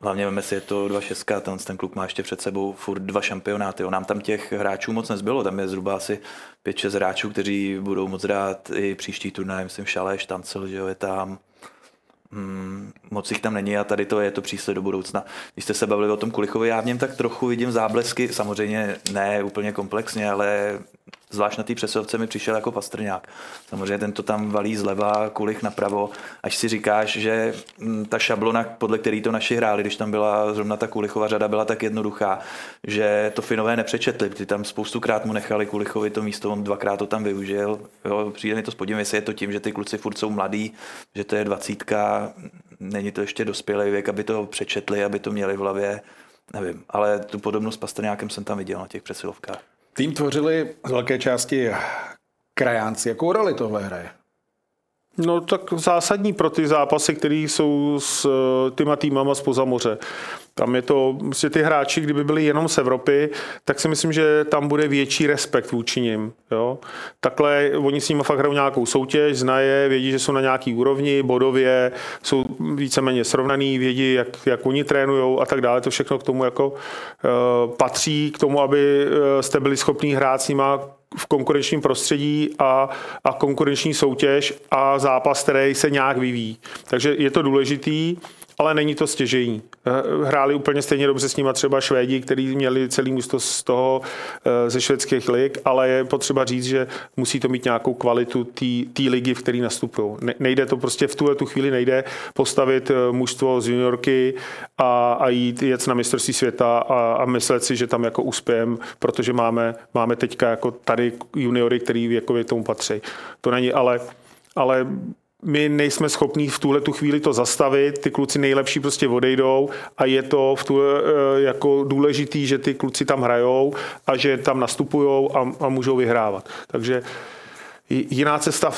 hlavně veme si, je to 2-6, ten, ten kluk má ještě před sebou furt dva šampionáty. O nám tam těch hráčů moc nezbylo, tam je zhruba asi 5-6 hráčů, kteří budou moc rád i příští turnaj, myslím Šaleš, Tancel, že jo, je tam, Hmm, moc jich tam není a tady to je to přísled do budoucna. Když jste se bavili o tom Kulichovi, já v něm tak trochu vidím záblesky, samozřejmě ne úplně komplexně, ale zvlášť na té přesilovce mi přišel jako pastrňák. Samozřejmě ten to tam valí zleva, kulich napravo, až si říkáš, že mm, ta šablona, podle který to naši hráli, když tam byla zrovna ta kulichova řada, byla tak jednoduchá, že to Finové nepřečetli. Ty tam spoustukrát mu nechali kulichovi to místo, on dvakrát to tam využil. Jo, přijde mi to spodím, jestli je to tím, že ty kluci furt jsou mladí, že to je dvacítka, není to ještě dospělý věk, aby to přečetli, aby to měli v hlavě, nevím, ale tu podobnost s Pastrňákem jsem tam viděl na těch přesilovkách. Tým tvořili z velké části krajánci. Jakou roli tohle hraje? No tak zásadní pro ty zápasy, které jsou s eh, těma týmama spoza moře. Tam je to, prostě ty hráči, kdyby byli jenom z Evropy, tak si myslím, že tam bude větší respekt vůči nim. Jo? Takhle oni s nimi fakt hrajou nějakou soutěž, znaje, vědí, že jsou na nějaký úrovni, bodově, jsou víceméně srovnaný, vědí, jak, jak oni trénují a tak dále. To všechno k tomu jako uh, patří, k tomu, aby uh, jste byli schopní hrát s nima v konkurenčním prostředí a, a konkurenční soutěž a zápas, který se nějak vyvíjí. Takže je to důležitý ale není to stěžení. Eh, hráli úplně stejně dobře s nimi třeba Švédi, kteří měli celý místo z toho eh, ze švédských lig, ale je potřeba říct, že musí to mít nějakou kvalitu té ligy, v které nastupují. Nejde to prostě v tuhle tu chvíli nejde postavit eh, mužstvo z juniorky a, a jít jet na mistrovství světa a, a myslet si, že tam jako uspějem, protože máme, máme teďka jako tady juniory, který věkově tomu patří. To není ale ale my nejsme schopní v tuhle tu chvíli to zastavit, ty kluci nejlepší prostě odejdou a je to v tu, eh, jako důležitý, že ty kluci tam hrajou a že tam nastupují a, a můžou vyhrávat. Takže jiná cesta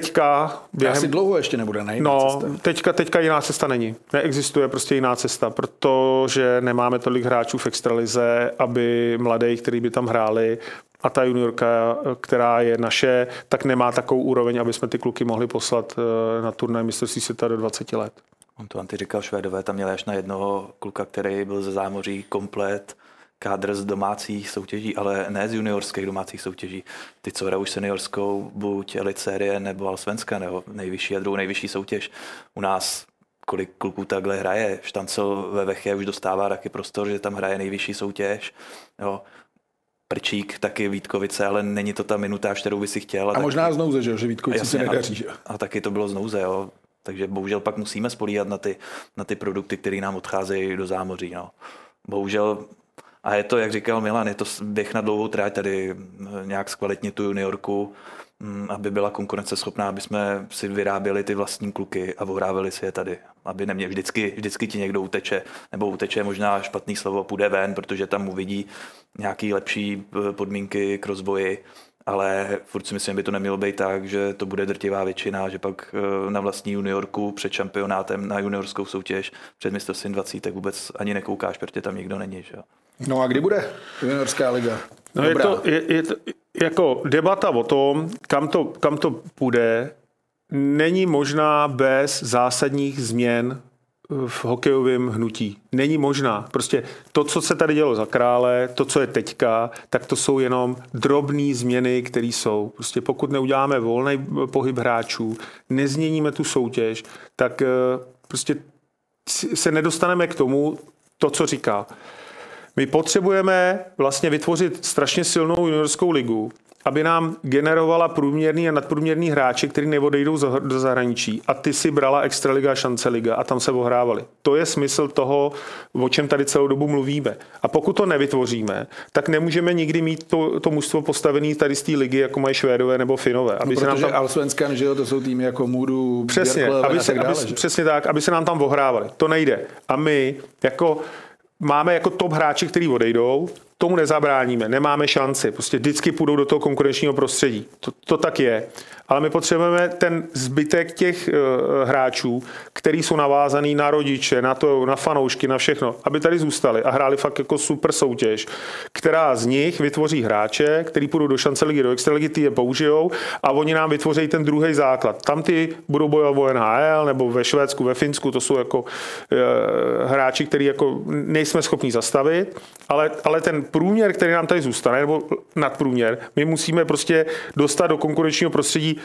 teďka... Během... Asi dlouho ještě nebude, ne? No, cesta. Teďka, teďka jiná cesta není. Neexistuje prostě jiná cesta, protože nemáme tolik hráčů v extralize, aby mladí, kteří by tam hráli, a ta juniorka, která je naše, tak nemá takovou úroveň, aby jsme ty kluky mohli poslat eh, na turnaj mistrovství světa do 20 let. On to Anty říkal, Švédové tam měli až na jednoho kluka, který byl ze zámoří komplet, kádr z domácích soutěží, ale ne z juniorských domácích soutěží. Ty, co hrajou seniorskou, buď Elite série nebo Alsvenska, nebo nejvyšší a druhou nejvyšší soutěž. U nás kolik kluků takhle hraje. Štancel ve Veche už dostává taky prostor, že tam hraje nejvyšší soutěž. Jo. Prčík taky Vítkovice, ale není to ta minuta, kterou by si chtěl. A, a možná z nouze, že, že Vítkovice se nedaří. A, a taky to bylo z nouze, jo. Takže bohužel pak musíme spolíhat na ty, na ty produkty, které nám odcházejí do zámoří. No. Bohužel a je to, jak říkal Milan, je to běh na dlouhou tráť tady nějak zkvalitnit tu juniorku, mm, aby byla konkurenceschopná, aby jsme si vyráběli ty vlastní kluky a ohrávali si je tady. Aby neměl vždycky, vždycky ti někdo uteče, nebo uteče možná špatný slovo, půjde ven, protože tam uvidí nějaký lepší podmínky k rozvoji ale furt si myslím, by to nemělo být tak, že to bude drtivá většina, že pak eh, na vlastní juniorku před šampionátem na juniorskou soutěž před mistrovstvím 20 tak vůbec ani nekoukáš, protože tam nikdo není. Že? No a kdy bude juniorská liga? No je to, je, je to jako debata o tom, kam to, kam to půjde, není možná bez zásadních změn v hokejovém hnutí. Není možná. Prostě to, co se tady dělo za krále, to, co je teďka, tak to jsou jenom drobné změny, které jsou. Prostě pokud neuděláme volný pohyb hráčů, nezměníme tu soutěž, tak eh, prostě se nedostaneme k tomu, to, co říká. My potřebujeme vlastně vytvořit strašně silnou juniorskou ligu, aby nám generovala průměrný a nadprůměrný hráče, kteří neodejdou do zahraničí. A ty si brala Extraliga a Šance Liga a tam se ohrávali. To je smysl toho, o čem tady celou dobu mluvíme. A pokud to nevytvoříme, tak nemůžeme nikdy mít to, to mužstvo postavené tady z té ligy, jako mají Švédové nebo Finové. Aby no, se nám tam... Alsvenskan, že jo, to jsou týmy jako Můdu, Přesně, aby se, tak dále, aby, přesně tak, aby se nám tam ohrávali. To nejde. A my jako máme jako top hráči, kteří odejdou, tomu nezabráníme, nemáme šanci, prostě vždycky půjdou do toho konkurenčního prostředí. To, to tak je ale my potřebujeme ten zbytek těch uh, hráčů, který jsou navázaný na rodiče, na to, na fanoušky, na všechno, aby tady zůstali a hráli fakt jako super soutěž, která z nich vytvoří hráče, který půjdou do šance ligy, do extraligy, ty je použijou a oni nám vytvoří ten druhý základ. Tam ty budou bojovat o NHL nebo ve Švédsku, ve Finsku, to jsou jako uh, hráči, který jako nejsme schopni zastavit, ale, ale ten průměr, který nám tady zůstane, nebo nadprůměr, my musíme prostě dostat do konkurenčního prostředí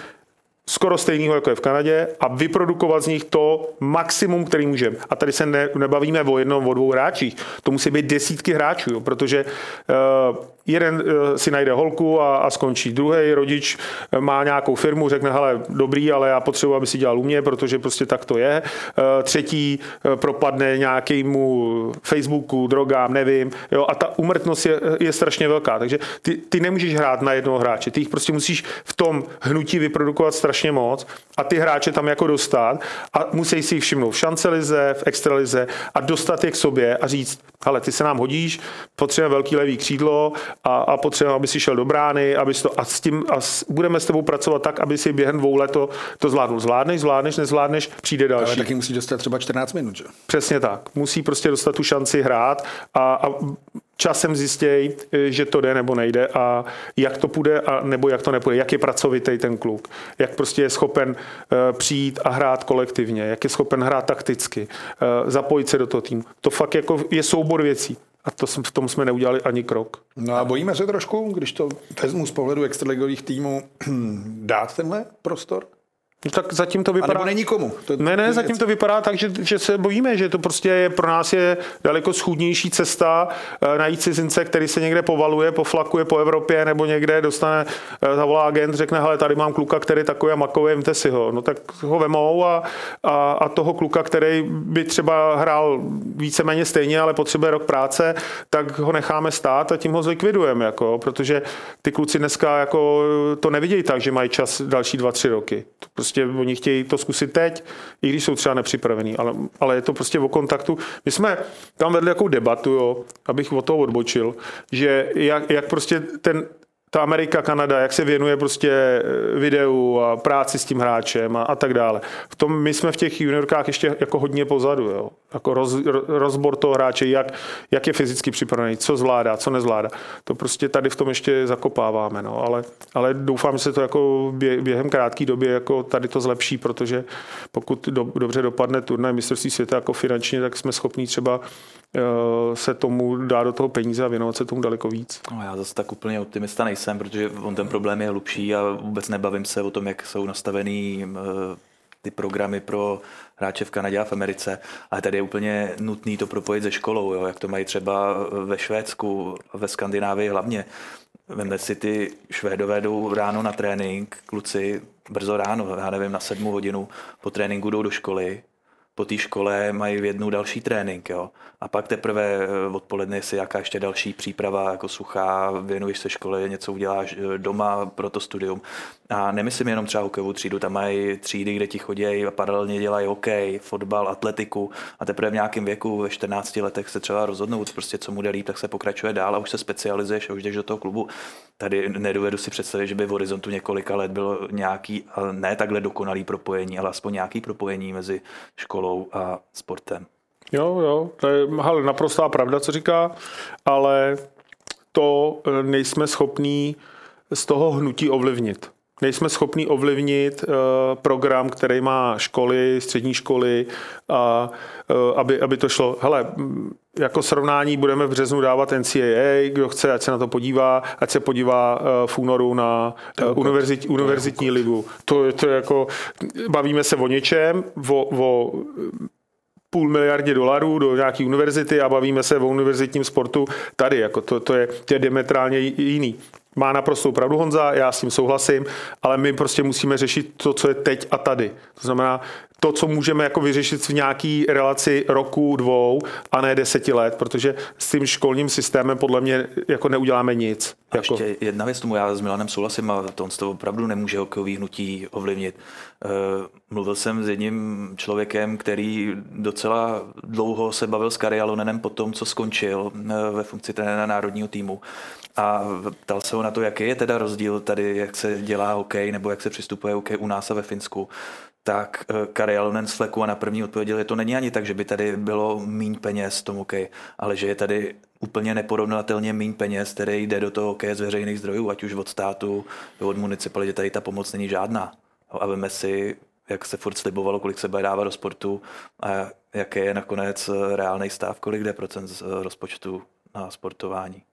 skoro stejného, jako je v Kanadě a vyprodukovat z nich to maximum, který můžeme. A tady se ne, nebavíme o jednom, o dvou hráčích. To musí být desítky hráčů, jo, protože uh, jeden eh, si najde holku a, a skončí. Druhý rodič eh, má nějakou firmu, řekne, hele, dobrý, ale já potřebuji, aby si dělal u mě, protože prostě tak to je. Eh, třetí propadne nějakému Facebooku, drogám, nevím. Jo, a ta umrtnost je, je strašně velká. Takže ty, ty nemůžeš hrát na jednoho hráče. Ty jich prostě musíš v tom hnutí vyprodukovat strašně moc a ty hráče tam jako dostat a musí si jich všimnout v šancelize, v extralize a dostat je k sobě a říct, hele, ty se nám hodíš, potřebujeme velký levý křídlo, a, a potřebujeme, aby si šel do brány, aby to, a, s tím, a s, budeme s tebou pracovat tak, aby si během dvou let to, to zvládnul. Zvládneš, zvládneš, nezvládneš, přijde další. Ale taky musí dostat třeba 14 minut, že? Přesně tak. Musí prostě dostat tu šanci hrát a, a časem zjistěj, že to jde nebo nejde a jak to půjde a nebo jak to nepůjde, jak je pracovitý ten kluk, jak prostě je schopen uh, přijít a hrát kolektivně, jak je schopen hrát takticky, uh, zapojit se do toho týmu. To fakt jako je soubor věcí. A to v tom jsme neudělali ani krok. No a bojíme se trošku, když to vezmu z pohledu extraligových týmů, (clears throat) dát tenhle prostor? No tak zatím to vypadá... A nebo není komu. To, ne, ne, zatím to vypadá tak, že, že se bojíme, že to prostě je, pro nás je daleko schůdnější cesta e, najít cizince, který se někde povaluje, poflakuje po Evropě nebo někde dostane, e, zavolá agent, řekne, hele, tady mám kluka, který takový a makový, vemte si ho. No tak ho vemou a, a, a toho kluka, který by třeba hrál víceméně stejně, ale potřebuje rok práce, tak ho necháme stát a tím ho zlikvidujeme, jako, protože ty kluci dneska jako to nevidějí tak, že mají čas další dva, tři roky. To prostě Prostě oni chtějí to zkusit teď, i když jsou třeba nepřipravení, ale, ale je to prostě o kontaktu. My jsme tam vedli jakou debatu, jo, abych od toho odbočil, že jak, jak prostě ten, ta Amerika, Kanada, jak se věnuje prostě eh, videu a práci s tím hráčem a, a tak dále. V tom my jsme v těch juniorkách ještě jako hodně pozadu. Jo. Jako roz, rozbor toho hráče, jak, jak je fyzicky připravený, co zvládá, co nezvládá. To prostě tady v tom ještě zakopáváme, no. ale, ale doufám, že se to jako během krátké doby jako tady to zlepší, protože pokud do, dobře dopadne turnaj mistrovství světa jako finančně, tak jsme schopni třeba uh, se tomu dát do toho peníze a věnovat se tomu daleko víc. No, já zase tak úplně optimista nejsem, protože on ten problém je hlubší a vůbec nebavím se o tom, jak jsou nastavený uh, ty programy pro hráče v Kanadě a v Americe, ale tady je úplně nutný to propojit se školou, jo, jak to mají třeba ve Švédsku, ve Skandinávii hlavně. Vemte si ty Švédové jdou ráno na trénink, kluci brzo ráno, já nevím, na sedm hodinu, po tréninku jdou do školy, po té škole mají v jednu další trénink, jo. A pak teprve eh, odpoledne si jaká ještě další příprava, jako suchá, věnuješ se škole, něco uděláš eh, doma pro to studium. A nemyslím jenom třeba hokejovou třídu, tam mají třídy, kde ti chodí a paralelně dělají hokej, fotbal, atletiku a teprve v nějakém věku, ve 14 letech se třeba rozhodnout, prostě co mu jde líp, tak se pokračuje dál a už se specializuješ a už jdeš do toho klubu. Tady nedovedu si představit, že by v horizontu několika let bylo nějaký, ne takhle dokonalý propojení, ale aspoň nějaký propojení mezi školou a sportem. Jo, jo, to je hele, naprostá pravda, co říká, ale to eh, nejsme schopní z toho hnutí ovlivnit. Nejsme schopni ovlivnit uh, program, který má školy, střední školy, a, uh, aby, aby to šlo. Hele, jako srovnání budeme v březnu dávat NCAA, kdo chce, ať se na to podívá, ať se podívá uh, v únoru na univerzit, univerzitní ligu. To, to je jako, bavíme se o něčem, o, o půl miliardě dolarů do nějaké univerzity a bavíme se o univerzitním sportu tady. Jako to, to, je, to je diametrálně jiný. Má naprostou pravdu Honza, já s tím souhlasím, ale my prostě musíme řešit to, co je teď a tady. To znamená, to, co můžeme jako vyřešit v nějaký relaci roku, dvou a ne deseti let, protože s tím školním systémem podle mě jako neuděláme nic. A jako... ještě jedna věc tomu, já s Milanem souhlasím a to on to opravdu nemůže hokejový hnutí ovlivnit. Uh, mluvil jsem s jedním člověkem, který docela dlouho se bavil s Kari Alonenem po tom, co skončil uh, ve funkci trenéra národního týmu a ptal se ho na to, jaký je teda rozdíl tady, jak se dělá hokej nebo jak se přistupuje hokej u nás a ve Finsku tak eh, Kari Alonen z a na první odpověděl, že to není ani tak, že by tady bylo míň peněz tomu hokej, ale že je tady úplně neporovnatelně míň peněz, který jde do toho hokeje z veřejných zdrojů, ať už od státu, od municipality, tady ta pomoc není žádná. A veme si, jak se furt slibovalo, kolik se bude dávat do sportu a jaký je nakonec eh, reálný stav, kolik jde procent z eh, rozpočtu na sportování.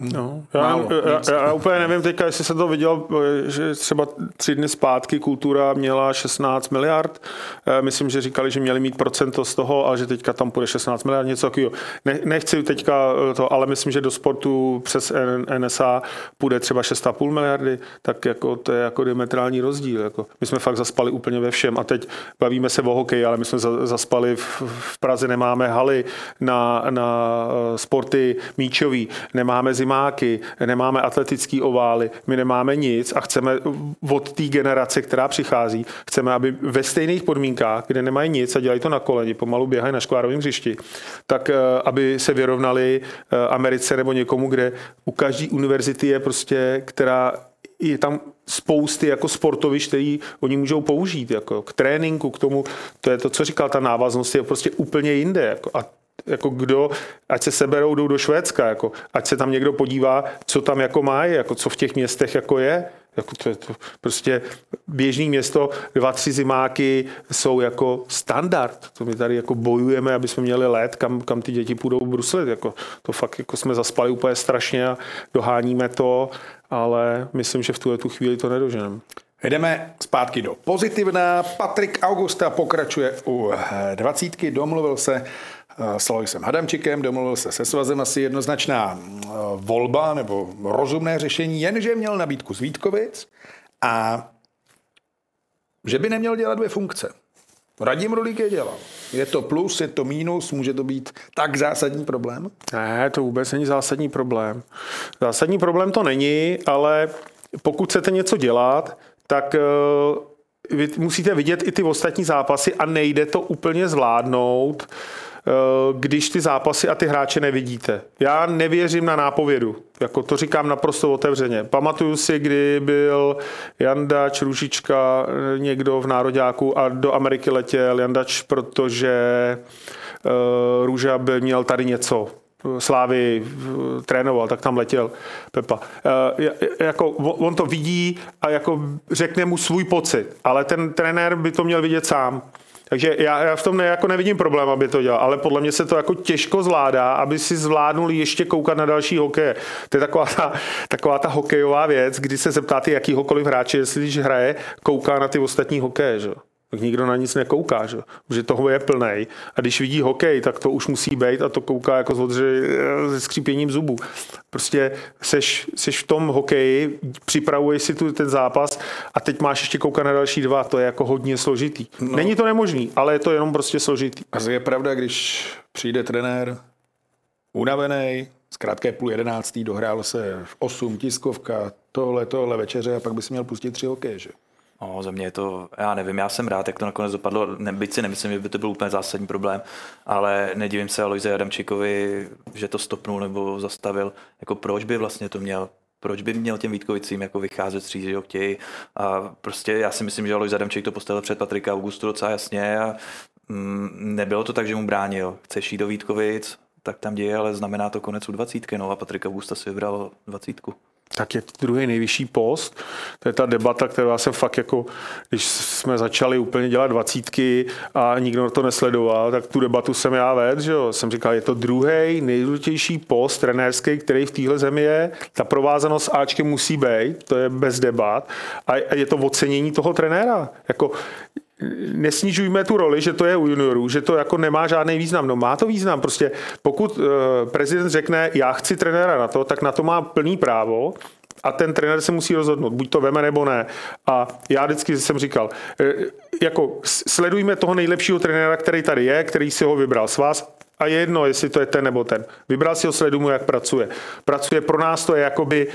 No, já, Málo, já, já, já úplně nevím teďka, jestli se to viděl, že třeba tři dny zpátky kultura měla 16 miliard. Eh, myslím, že říkali, že měli mít procento z toho, ale že teďka tam půjde 16 miliard, něco takového. Ne, nechci teďka eh, to, ale myslím, že do sportu přes NSA půjde třeba 6,5 miliardy, tak jako to je jako diametrální rozdíl. Jako. My jsme fakt zaspali úplně ve všem a teď bavíme se o hokeji, ale my jsme zaspali v, v Praze, nemáme haly na, na eh, sporty míčový, nemáme zim zimáky, nemáme atletický ovály, my nemáme nic a chceme od té generace, která přichází, chceme, aby ve stejných podmínkách, kde nemají nic a dělají to na koleni, pomalu běhají na škvárovém hřišti, tak eh, aby se vyrovnali eh, Americe nebo někomu, kde u každé univerzity je prostě, která je tam spousty jako sportovišť, který oni můžou použít jako k tréninku, k tomu, to je to, co říkal, ta návaznost je prostě úplně jinde. Jako, a jako kdo, ať se seberou, jdou do Švédska, jako, ať se tam někdo podívá, co tam jako má, jako, co v těch městech jako je. Jako to, to, prostě běžný město, dva, tři zimáky jsou jako standard. To my tady jako bojujeme, aby jsme měli let, kam, kam ty děti půjdou bruslit. Jako, to fakt jako jsme zaspali úplně strašně a doháníme to, ale myslím, že v tuhle tu chvíli to nedoženeme. Jdeme zpátky do pozitivna. Patrik Augusta pokračuje u dvacítky, domluvil se s Aloisem Hadamčikem, domluvil se se svazem asi jednoznačná eh, volba nebo rozumné řešení, jenže měl nabídku z Vítkovic a že by neměl dělat dvě funkce. Radim Rulík je dělal. Je to plus, je to mínus, může to být tak zásadní problém? Ne, to vůbec není zásadní problém. Zásadní problém to není, ale pokud chcete něco dělat, tak eh, vy musíte vidět i ty ostatní zápasy a nejde to úplně zvládnout Eh, když ty zápasy a ty hráče nevidíte. Já nevěřím na nápovědu, jako to říkám naprosto otevřeně. Pamatuju si, kdy byl Jandač, Ružička, eh, někdo v Nároďáku a do Ameriky letěl Jandač, protože Růža by měl tady něco, Slávy trénoval, tak tam letěl Pepa. Jako, on to vidí a jako řekne mu svůj pocit, ale ten trenér by to měl vidět sám. Takže já, já v tom ne, jako nevidím problém, aby to dělal, ale podle mě se to jako těžko zvládá, aby si zvládnul ještě koukat na další hokej. To je taková ta, taková ta hokejová věc, kdy se zeptáte jakýhokoliv hráče, jestli když hraje, kouká na ty ostatní hokeje. Že? Tak nikdo na nic nekouká, že? protože toho je plný. A když vidí hokej, tak to už musí být a to kouká jako zvodře se skřípěním zubů. Prostě seš, seš v tom hokeji, připravuješ si tu ten zápas a teď máš ještě koukat na další dva, to je jako hodně složitý. No. Není to nemožný, ale je to jenom prostě složitý. A je pravda, když přijde trenér unavený, zkrátka je půl jedenáctý, dohrál se v 8 tiskovka, tohle, tohle večeře a pak by si měl pustit tři hokeje, že? No, za mě je to, já nevím, já jsem rád, jak to nakonec dopadlo, byť si nemyslím, že by to byl úplně zásadní problém, ale nedivím se Aloise Adamčíkovi, že to stopnul nebo zastavil, jako proč by vlastně to měl proč by měl těm Vítkovicím jako vycházet stříc, že ho chtějí. A prostě já si myslím, že Alois Adamčík to postavil před Patrika Augustu docela jasně a mm, nebylo to tak, že mu bránil. Chceš jít do Vítkovic, tak tam děje, ale znamená to konec u dvacítky, no a Patrik Augusta si vybral dvacítku tak je druhý nejvyšší post. To je ta debata, kterou jsem fakt jako, když jsme začali úplně dělat dvacítky a nikdo to nesledoval, tak tu debatu jsem já vedl, že jo. Jsem říkal, je to druhý nejdůležitější post trenérský, který v téhle zemi je. Ta provázanost Ačkem musí být, to je bez debat. A je to ocenění toho trenéra. Jako, nesnižujme tu roli, že to je u juniorů, že to jako nemá žádný význam. No má to význam, prostě pokud uh, prezident řekne, já chci trenéra na to, tak na to má plný právo a ten trenér se musí rozhodnout, buď to veme nebo ne. A já vždycky jsem říkal, eh, jako sledujme toho nejlepšího trenéra, který tady je, který si ho vybral s vás, a je jedno, jestli to je ten nebo ten. Vybral si ho, sledujme, jak pracuje. Pracuje pro nás, to je jakoby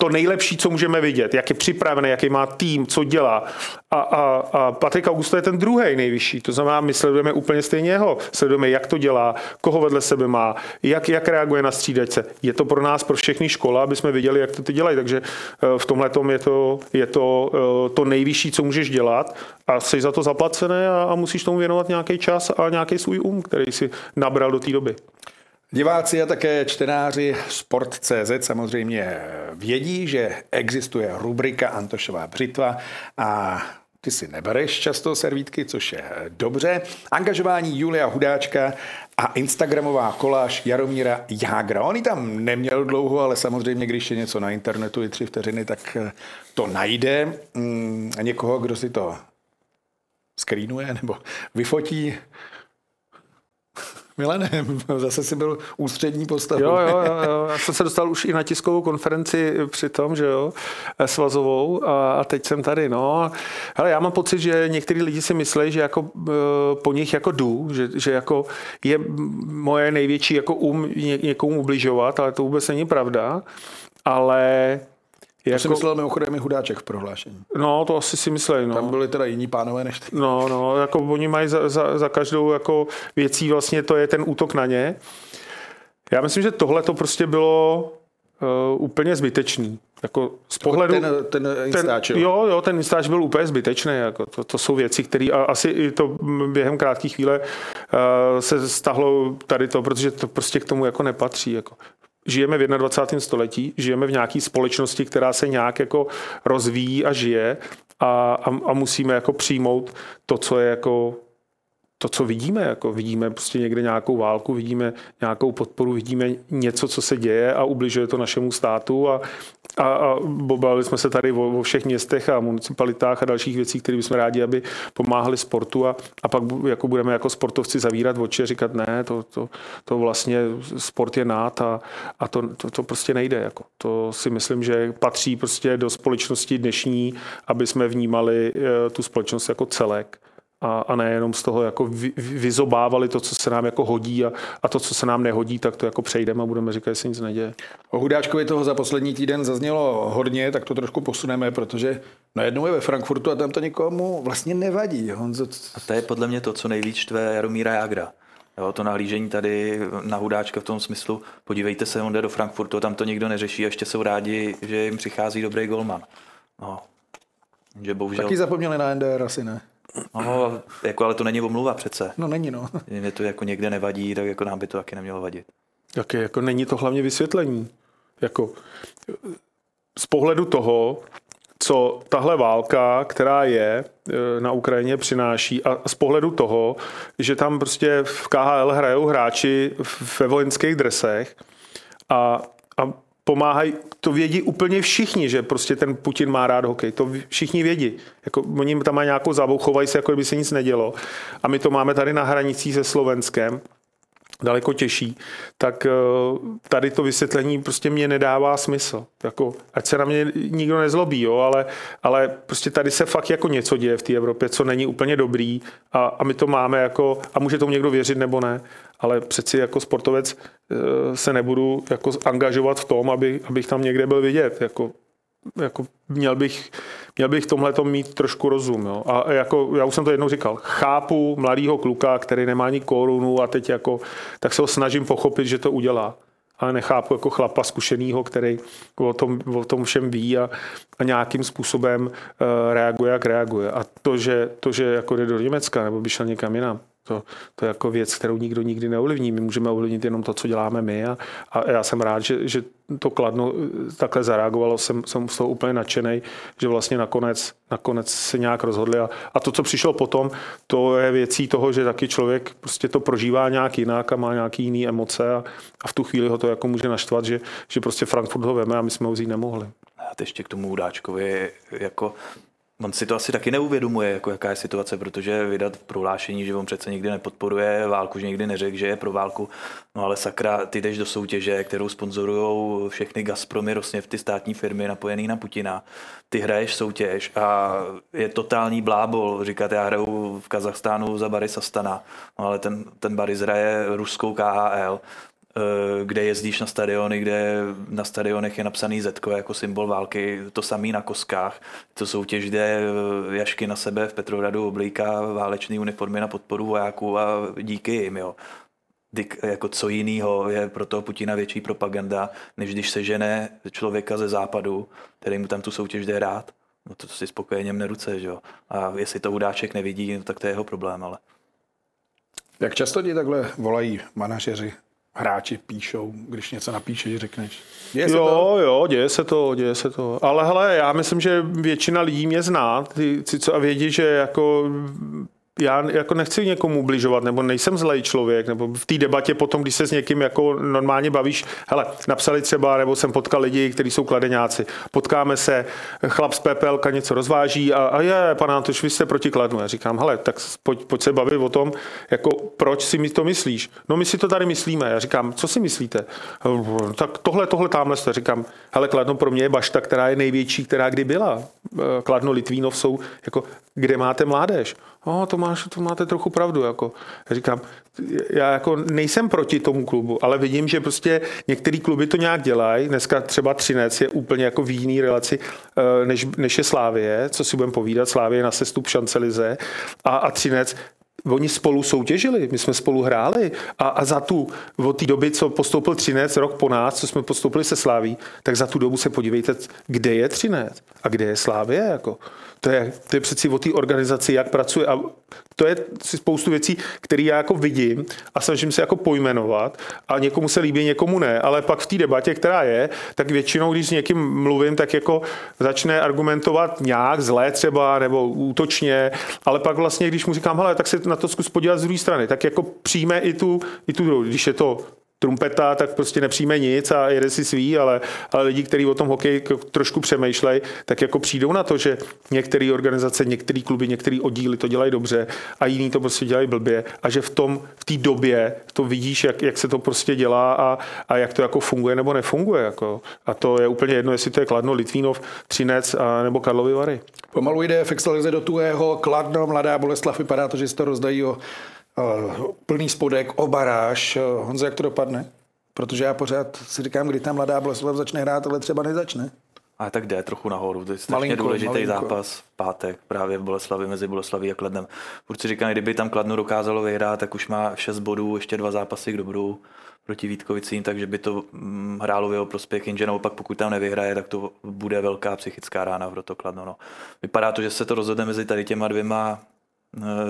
to nejlepší, co můžeme vidět, jak je připravený, jaký má tým, co dělá. A, a, a Patrik Augusto je ten druhý nejvyšší. To znamená, my sledujeme úplně stejně jeho. Sledujeme, jak to dělá, koho vedle sebe má, jak, jak reaguje na střídačce. Je to pro nás, pro všechny škola, aby jsme viděli, jak to ty dělají. Takže eh, v tomhle je to, je to, eh, to nejvyšší, co můžeš dělat a jsi za to zaplacené a, a musíš tomu věnovat nějaký čas a nějaký svůj um, který si nabral do té doby. Diváci a také čtenáři Sport.cz samozřejmě vědí, že existuje rubrika Antošová břitva a ty si nebereš často servítky, což je dobře. Angažování Julia Hudáčka a Instagramová koláž Jaromíra Jágra. On tam neměl dlouho, ale samozřejmě, když je něco na internetu i tři vteřiny, tak to najde. Mm, někoho, kdo si to skrýnuje nebo vyfotí. Milene, (laughs) zase si byl ústřední postavou. Jo, jo, jo, jo, já jsem se dostal už i na tiskovou konferenci při tom, že jo, svazovou a teď jsem tady, no. Ale já mám pocit, že některý lidi si myslí, že jako e, po nich jako jdu, že, že jako je moje největší jako um někomu ubližovat, ale to vůbec není pravda. Ale jako... To si myslel mimochodem i Hudáček v prohlášení. No, to asi si mysleli. No. Tam byli teda jiní pánové než ty. No, no, jako oni mají za, za, za každou jako věcí vlastně to je ten útok na ně. Já myslím, že tohle to prostě bylo uh, úplně zbytečný. Jako z pohledu... Ten, ten instáč, ten, jo? Jo, ten instáč byl úplně zbytečný. Jako to, to jsou věci, které asi i to během krátké chvíle uh, se stahlo tady to, protože to prostě k tomu jako nepatří. Jako žijeme v 21. století, žijeme v nějaké společnosti, která se nějak jako rozvíjí a žije a, a, a musíme jako přijmout to, co je jako to, co vidíme, jako vidíme prostě někde nějakou válku, vidíme nějakou podporu, vidíme něco, co se děje a ubližuje to našemu státu a, a, a bavili jsme se tady o, o všech městech a municipalitách a dalších věcí, které bychom rádi, aby pomáhali sportu a, a pak jako budeme jako sportovci zavírat oči a říkat ne, to, to, to vlastně sport je nát a, a to, to, to prostě nejde. Jako. To si myslím, že patří prostě do společnosti dnešní, aby jsme vnímali eh, tu společnost jako celek a, a nejenom z toho jako vy, vyzobávali to, co se nám jako hodí a, a to, co se nám nehodí, tak to jako přejdeme a budeme říkat, že se nic neděje. O Hudáčkovi toho za poslední týden zaznělo hodně, tak to trošku posuneme, protože najednou je ve Frankfurtu a tam to nikomu vlastně nevadí. Honzo... A to je podle mě to, co nejvíc štve Jaromíra Jagra. Jo, to nahlížení tady na Hudáčka v tom smyslu, podívejte se, on jde do Frankfurtu, tam to nikdo neřeší a ještě jsou rádi, že jim přichází dobrý golman. No, že bohužel... Taky zapomněli na NDR, asi ne. No, jako, ale to není omluva přece. No není, no. (laughs) Mě to jako někde nevadí, tak jako nám by to taky nemělo vadit. Je, jako není to hlavně vysvětlení. Jako, z pohledu toho, co tahle válka, která je e, na Ukrajině, přináší a z pohledu toho, že tam prostě v KHL hrajou hráči ve vojenských dresech a, a pomáhají, to vědí úplně všichni, že prostě ten Putin má rád hokej, to všichni vědí. Jako, oni tam mají nějakou zábavu, chovají se, jako by se nic nedělo. A my to máme tady na hranicích se Slovenskem, daleko těžší, tak eh, tady to vysvětlení prostě mě nedává smysl. Jako, ať se na mě nikdo nezlobí, jo, ale, ale prostě tady se fakt jako něco děje v té Evropě, co není úplně dobrý a, a my to máme jako, a může tomu někdo věřit nebo ne, ale přeci jako sportovec eh, se nebudu jako angažovat v tom, aby, abych tam někde byl vidět. Jako, jako měl bych, měl bych tomhle mít trošku rozum. Jo. A jako, já už jsem to jednou říkal, chápu mladýho kluka, který nemá ani korunu a teď jako, tak se ho snažím pochopit, že to udělá. Ale nechápu jako chlapa zkušenýho, který o tom, o tom všem ví a, a nějakým způsobem uh, reaguje, jak reaguje. A to, že, to, že jako jde do Německa nebo by šel někam jinam, to, to je jako věc, kterou nikdo nikdy neovlivní. My můžeme ovlivnit jenom to, co děláme my a, a já jsem rád, že, že to kladno takhle zareagovalo. Jsem, jsem z toho úplně nadšený, že vlastně nakonec, nakonec se nějak rozhodli. A, a to, co přišlo potom, to je věcí toho, že taky člověk prostě to prožívá nějak jinak a má nějaký jiný emoce a, a v tu chvíli ho to jako může naštvat, že, že prostě Frankfurt ho veme a my jsme ho vzít nemohli. A ještě k tomu Udáčkovi, jako On si to asi taky neuvědomuje, jako jaká je situace, protože vydat prohlášení, že on přece nikdy nepodporuje válku, že nikdy neřekl, že je pro válku. No ale sakra, ty jdeš do soutěže, kterou sponzorují všechny Gazpromy, v ty státní firmy napojený na Putina. Ty hraješ soutěž a je totální blábol. Říkat, já hraju v Kazachstánu za Baris Astana, no ale ten, ten Baris hraje ruskou KHL kde jezdíš na stadiony, kde na stadionech je napsaný Z jako symbol války, to samý na koskách. To soutěž, kde eh, Jašky na sebe v Petrohradu oblíká válečný uniformy na podporu vojáků a díky jim. Jo. Dik, jako co jiného je pro toho Putina větší propaganda, než když se žene člověka ze západu, který mu tam tu soutěž jde rád. No to si spokojeně mne ruce, že jo. A jestli to udáček nevidí, no tak to je jeho problém, ale. Jak často ti takhle volají manažeři hráči píšou, když něco napíšeš, řekneš. Děje se jo, to? jo, děje se to, děje se to. Ale hele, já myslím, že většina lidí mě zná, ty, ty co a vědí, že jako já jako nechci někomu ubližovat, nebo nejsem zlej člověk, nebo v té debatě potom, když se s někým jako normálně bavíš, hele, napsali třeba, nebo jsem potkal lidi, kteří jsou kladeňáci, potkáme se, chlap z PPLka něco rozváží a, a je, pan Antoš, vy jste proti kladnu. Já říkám, hele, tak pojď, pojď se bavit o tom, jako proč si mi to myslíš? No my si to tady myslíme. Já říkám, co si myslíte? Tak tohle, tohle, tamhle jste. Říkám, hele, kladno pro mě je bašta, která je největší, která kdy byla. Kladno Litvínov jsou, jako, kde máte mládež? Oh, to, máš, to máte trochu pravdu. Jako. Já říkám, já jako nejsem proti tomu klubu, ale vidím, že prostě některé kluby to nějak dělají. Dneska třeba Třinec je úplně jako v jiný relaci, eh, než, než je Slávie, co si budeme povídat. Slávie na sestup šancelize a, a Třinec Oni spolu soutěžili, my jsme spolu hráli a, a za tu, od té doby, co postoupil Třinec, rok po nás, co jsme postoupili se Sláví, tak za tu dobu se podívejte, kde je Třinec a kde je Slávě. Jako. To je, to je přeci o té organizaci, jak pracuje. A to je spoustu věcí, které já jako vidím a snažím se jako pojmenovat a někomu se líbí, někomu ne, ale pak v té debatě, která je, tak většinou, když s někým mluvím, tak jako začne argumentovat nějak zlé třeba nebo útočně, ale pak vlastně, když mu říkám, hele, tak se na to zkus podívat z druhé strany, tak jako přijme i tu, i tu druhou. Když je to trumpeta, tak prostě nepřijme nic a jede si svý, ale, ale lidi, kteří o tom hokeji trošku přemýšlejí, tak jako přijdou na to, že některé organizace, některé kluby, některé oddíly to dělají dobře a jiní to prostě dělají blbě a že v tom, v té době to vidíš, jak, jak se to prostě dělá a, a jak to jako funguje nebo nefunguje. Jako. A to je úplně jedno, jestli to je Kladno, Litvínov, Třinec a, nebo Karlovy Vary. Pomalu jde v do tuhého Kladno, Mladá Boleslav, vypadá to, že si to rozdají o plný spodek, obaráž. Honzo, jak to dopadne? Protože já pořád si říkám, kdy tam mladá Boleslav začne hrát, ale třeba nezačne. A tak jde trochu nahoru. To je strašně malinko, důležitý malinko. zápas v pátek právě v Boleslavi mezi Boleslaví a Kladnem. Určitě říkám, kdyby tam Kladno dokázalo vyhrát, tak už má 6 bodů, ještě dva zápasy k dobru proti Vítkovicím, takže by to mm, hrálo v jeho prospěch, jenže naopak pokud tam nevyhraje, tak to bude velká psychická rána pro to Kladno. No. Vypadá to, že se to rozhodne mezi tady těma dvěma eh,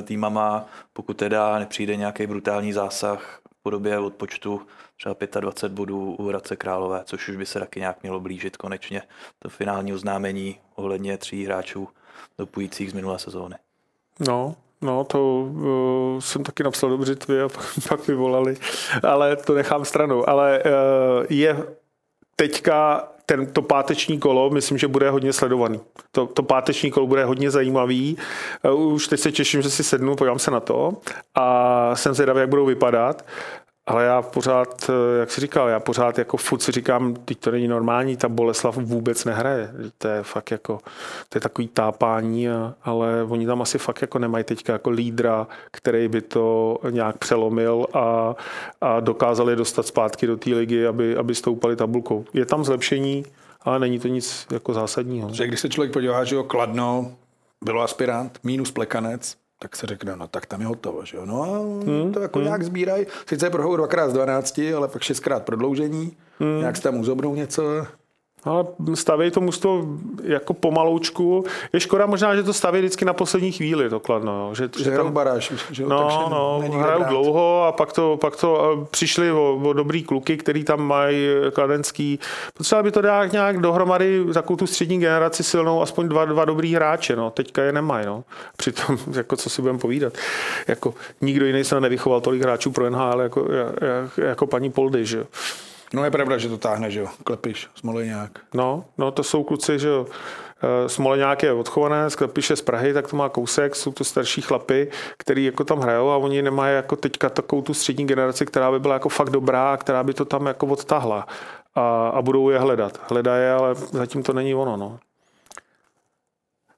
týmama, pokud teda nepřijde nějaký brutální zásah v podobě odpočtu třeba 25 bodů u Hradce Králové, což už by se taky nějak mělo blížit konečně to finální oznámení ohledně tří hráčů dopujících z minulé sezóny. No, No, to uh, jsem taky napsal do břitvy a pak, (laughs) pak mi volali, ale to nechám stranou. Ale uh, je teďka ten, to páteční kolo, myslím, že bude hodně sledovaný. To, to páteční kolo bude hodně zajímavý. Uh, už teď se těším, že si sednu, podívám se na to a jsem zvědavý, jak budou vypadat. Ale já pořád, eh, jak jsi říkal, já pořád jako furt si říkám, teď to není normální, ta Boleslav vůbec nehraje. To je fakt jako, to je takový tápání, ale oni tam asi fakt jako nemají teďka jako lídra, který by to nějak přelomil a, a dokázali dostat zpátky do té ligy, aby, aby stoupali tabulkou. Je tam zlepšení, ale není to nic jako zásadního. Že když se člověk podívá, že jo, Kladno bylo aspirant, minus plekanec, tak se řekne, no tak tam je hotovo, že jo. No a hmm, to jako hmm. nějak sbírají. Sice prohou dvakrát z 12, ale pak šestkrát prodloužení. Hmm. Nějak se tam uzobnou něco. Ale staví to mužstvo jako pomaloučku. Je škoda možná, že to staví vždycky na poslední chvíli, to kladno. Že, že, že tam baráš, že no, takže no, hrajou dlouho a pak to, pak to přišli o, o dobrý kluky, který tam mají kladenský. Potřeba by to dát nějak dohromady takovou tu střední generaci silnou, aspoň dva, dva dobrý hráče. No. Teďka je nemají. No. (laughs) Přitom, jako co si budeme povídat. Jako, nikdo jiný se nevychoval tolik hráčů pro NHL jako, jako, jako paní Poldy. Že? No je pravda, že to táhne, že jo, Klepiš, Smoleňák. No, no to jsou kluci, že jo, eh, Smoleňák je odchované, Klepiš je z Prahy, tak to má kousek, jsou to starší chlapy, který jako tam hrajou a oni nemají jako teďka takovou tu střední generaci, která by byla jako fakt dobrá, která by to tam jako odtahla a, a budou je hledat. Hledají, ale zatím to není ono, no.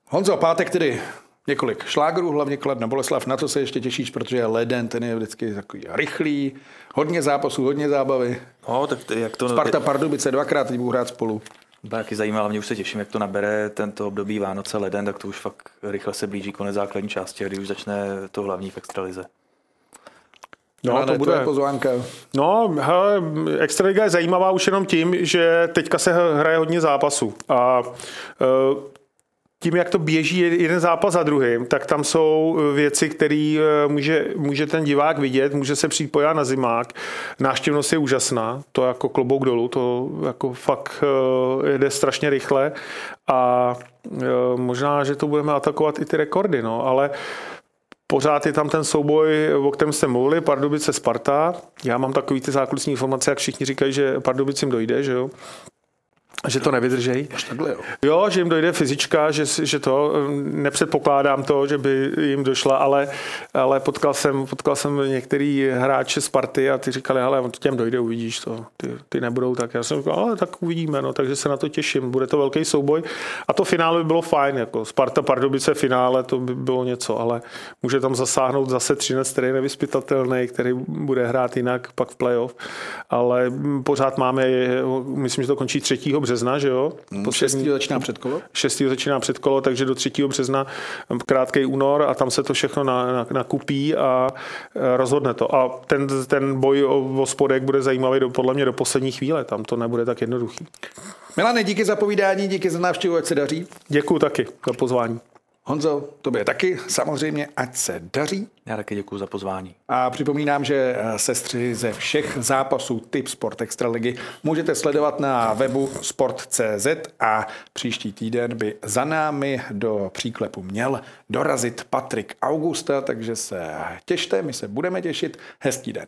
Honzo, pátek tedy několik šlágrů, hlavně Kladno Boleslav, na to se ještě těšíš, protože je leden, ten je vždycky takový rychlý, hodně zápasů, hodně zábavy. No, tak jak to... Sparta Pardubice dvakrát teď budou hrát spolu. Taky zajímalo, mě už se těším, jak to nabere tento období Vánoce, leden, tak to už fakt rychle se blíží konec základní části, kdy už začne to hlavní v extralize. No, no to bude pozvánka. No, hele, Extraliga je zajímavá už jenom tím, že teďka se hraje hodně zápasů a uh, tím, jak to běží jeden zápas za druhým, tak tam jsou eh, věci, které eh, může, může ten divák vidět, může se přijít pojat na zimák. Náštěvnost je úžasná, to jako klobouk dolů, to jako fakt eh, jde strašně rychle a možná, že to budeme atakovat i ty rekordy, no, ale Pořád je tam ten souboj, o kterém jste mluvili, Pardubice Sparta. Já mám takový ty základní informace, jak všichni říkají, že Pardubicím dojde, že jo že to nevydržejí. takhle, jo. jo, že jim dojde fyzička, že, že to, nepředpokládám to, že by jim došla, ale, ale potkal, jsem, potkal jsem některý hráče z party a ty říkali, ale on těm dojde, uvidíš to, ty, ty nebudou tak. Já jsem říkal, ale tak uvidíme, no, takže se na to těším, bude to velký souboj a to finále by bylo fajn, jako Sparta Pardubice finále, to by bylo něco, ale může tam zasáhnout zase Třinec, který je nevyspytatelný, který bude hrát jinak pak v playoff, ale pořád máme, myslím, že to končí 3. března, března, že jo? Hmm, Poslední, 6. začíná předkolo? 6. začíná předkolo, takže do 3. března krátký únor a tam se to všechno nakupí na, na a e, rozhodne to. A ten, ten boj o, o spodek bude zajímavý do, podle mě do poslední chvíle, tam to nebude tak jednoduchý. Milane, díky za povídání, díky za návštěvu, ať se daří. Děkuji taky za pozvání. Honzo, tobě taky samozřejmě, ať se daří. Já taky děkuji za pozvání. A připomínám, že eh, sestři ze všech zápasů typ Sport Extraligy můžete sledovat na webu sport.cz a příští týden by za námi do příklepu měl dorazit Patrik Augusta, takže se těšte, my se budeme těšit. Hezký den.